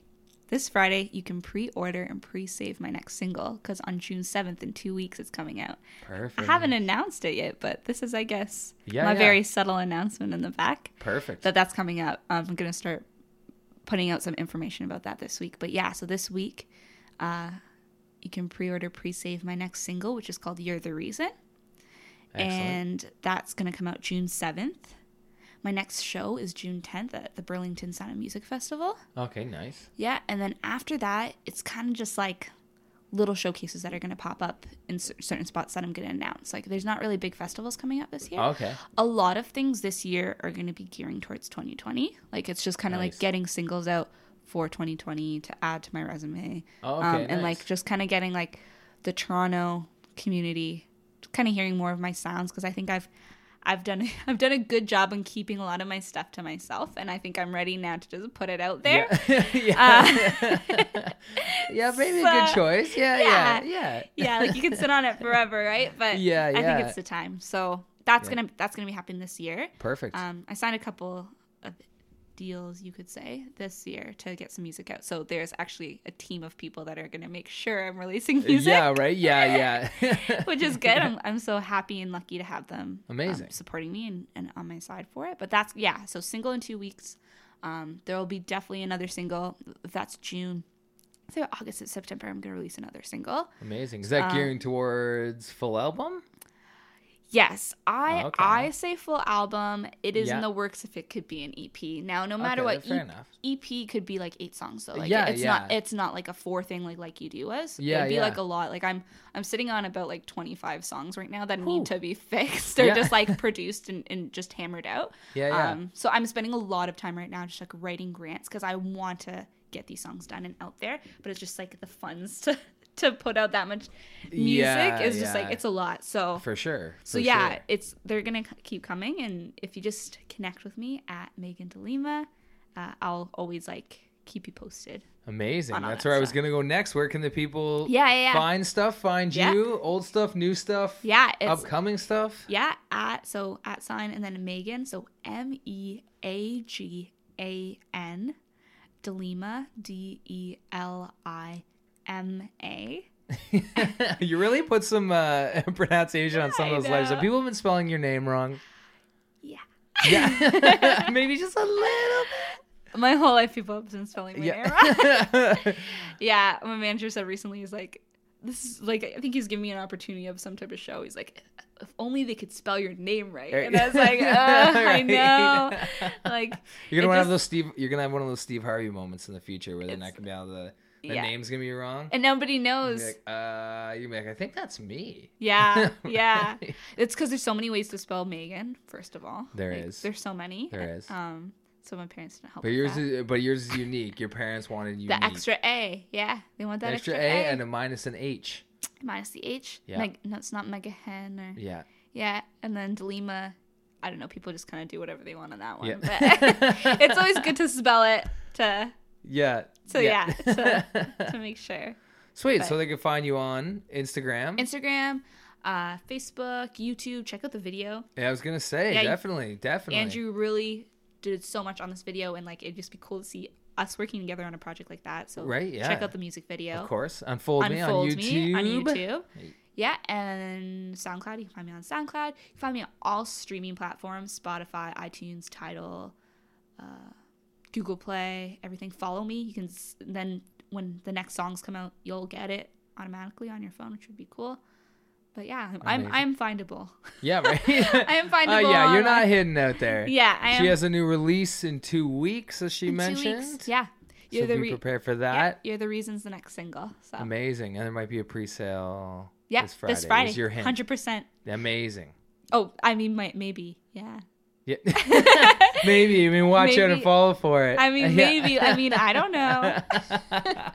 this Friday you can pre-order and pre-save my next single because on June seventh in two weeks it's coming out.
Perfect.
I haven't announced it yet, but this is I guess
Yeah,
my
yeah.
very subtle announcement in the back
Perfect.
that that's coming out. I'm gonna start putting out some information about that this week. But yeah, so this week, uh, you can pre-order, pre-save my next single, which is called "You're the Reason."
Excellent.
and that's going to come out June 7th. My next show is June 10th at the Burlington Sound and Music Festival.
okay, nice.
Yeah, and then after that, it's kind of just like little showcases that are going to pop up in certain spots that I'm going to announce. Like, there's not really big festivals coming up this year.
Oh, okay.
A lot of things this year are going to be gearing towards 2020. Like, it's just kind of
Nice.
like getting singles out for 2020 to add to my resume.
Oh, okay,
um, and
nice.
like just kind of getting like the Toronto community, kind of hearing more of my sounds because I think I've I've done I've done a good job in keeping a lot of my stuff to myself, and I think I'm ready now to just put it out there.
Yeah, yeah. yeah maybe a good choice. Yeah, yeah, yeah.
yeah, like you can sit on it forever, right? But
Yeah, yeah.
I think it's the time. So that's gonna that's gonna be happening this year.
Perfect.
Um, I signed a couple of deals, you could say, this year to get some music out. So there's actually a team of people that are gonna make sure I'm releasing music.
yeah, right. Yeah, yeah.
Which is good. I'm, I'm so happy and lucky to have them um,
Amazing.
supporting me and, and on my side for it. But that's yeah. So single in two weeks. Um, there will be definitely another single. That's June, so August and September, I'm gonna release another single.
Amazing. Is that
Um,
gearing towards full album?
Yes, I
Okay.
I say full album. It is
Yeah.
in the works if it could be an EP. Now, no matter
Okay,
what, E- EP could be like eight songs So Like
Yeah,
it's
yeah.
not it's not like a four thing like like you do us.
Yeah,
It'd be like a lot. Like I'm I'm sitting on about like 25 songs right now that
Whew.
need to be fixed or just like produced and, and just hammered out.
Yeah, yeah.
Um so I'm spending a lot of time right now just like writing grants cuz I want to get these songs done and out there, but it's just like the funds to to put out that much music
Yeah,
is just like it's a lot. So
For sure.
so yeah,
sure.
it's they're gonna keep coming, and if you just connect with me at Meagan DeLima, uh, I'll always like keep you posted.
Amazing. That's
that
where I was gonna go next. Where can the people
Yeah, yeah, yeah.
find stuff? Find you, old stuff, new stuff,
Yeah,
upcoming stuff.
yeah at so at sign and then Meagan, so M E A G A N DeLima D E L I M A.
you really put some uh, pronunciation on some of those letters. Have
know.
people been spelling your name wrong?
Yeah.
Yeah, maybe just a little bit.
My whole life, people have been spelling my
bit.
name wrong.
Yeah.
Yeah, my manager said recently, he's like, this is like, I think he's giving me an opportunity of some type of show. He's like, if only they could spell your name right. And I was like, uh, I know. Like,
You're gonna have
just-
those Steve. You're gonna have one of those Steve Harvey moments in the future where they're not gonna be able to. The
yeah.
name's gonna be wrong.
And nobody knows.
like, uh, you're like, I think that's me.
yeah, yeah. It's because there's so many ways to spell Megan. First of all,
There
There is. There's so many.
There is.
Um, so my parents didn't help.
But yours, is, but yours is unique. Your parents wanted you
the extra A. Yeah, they want that
extra,
extra,
A, and a minus an H.
minus the H.
Yeah.
Meg, no, it's not Mega Hen or
Yeah.
yeah, and then Delima. I don't know. People just kind of do whatever they want on that one.
Yeah.
But it's always good to spell it to
Yeah.
so yeah, to, to make sure.
Sweet.
but-
So they can find you on Instagram.
Instagram, uh, Facebook, YouTube. Check out the video.
yeah, I was gonna say
Yeah,
definitely, definitely.
Andrew really did so much on this video, and like it'd just be cool to see us working together on a project like that. So
Right, yeah.
check out the music video.
Of course, unfold, me on YouTube.
Me on YouTube.
Hey.
Yeah, and SoundCloud. You can find me on SoundCloud. You can find me on all streaming platforms: Spotify, iTunes, Tidal, uh, Google Play, everything. Follow me. You can s- then when the next songs come out, you'll get it automatically on your phone, which would be cool. But yeah, I'm
Amazing.
I'm findable.
Yeah, right.
I am
Oh
findable.
yeah, you're not hidden out there.
Yeah, I am.
She has a new release in two weeks, as she
in two
mentioned.
weeks. Yeah, you're
so
the
be
re-
prepared for
yeah,
that.
you're the reason's the next single. So
Amazing, and there might be a pre-sale.
yeah,
this Friday.
this Friday,
Was your hint.
hundred percent.
Amazing.
Oh, I mean, might maybe, yeah.
Yeah. maybe. I mean, watch out and follow for it.
I mean,
Yeah.
maybe. I mean, I don't know.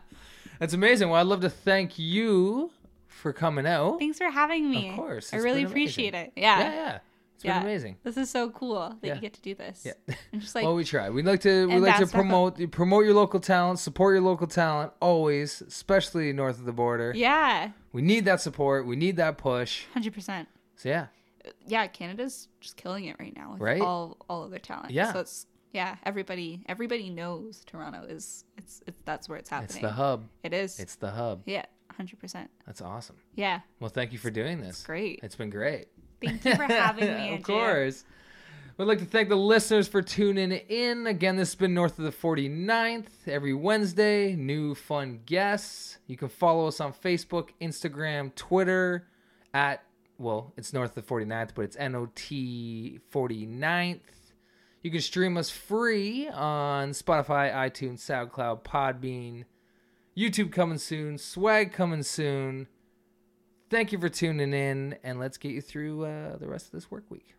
That's amazing. Well, I'd love to thank you for coming out.
Thanks for having me.
Of course,
I really appreciate it. Yeah.
Yeah, yeah. It's been amazing.
This is so cool that
Yeah.
you get to do this.
Yeah.
And just like,
well, we try. We like to we like to
back up.
promote promote your local talent, support your local talent always, especially north of the border.
yeah,
We need that support. We need that push.
100%.
So yeah,
Yeah, Canada's just killing it right now with
Right?
all all of their talent.
Yeah.
So it's yeah, everybody everybody knows Toronto is it's, it's that's where it's happening.
it's the hub.
It is.
It's the hub.
yeah, 100%.
That's awesome.
Yeah.
Well, thank you for doing this.
Great.
It's been great.
Thank you for having me. Andrea.
of course. We'd like to thank the listeners for tuning in. Again, this has been North of the 49th. Every Wednesday, new fun guests. You can follow us on Facebook, Instagram, Twitter at, well, it's North of 49th, but it's NOT 49th. You can stream us free on Spotify, iTunes, SoundCloud, Podbean, YouTube coming soon, swag coming soon. Thank you for tuning in, and let's get you through uh, the rest of this work week.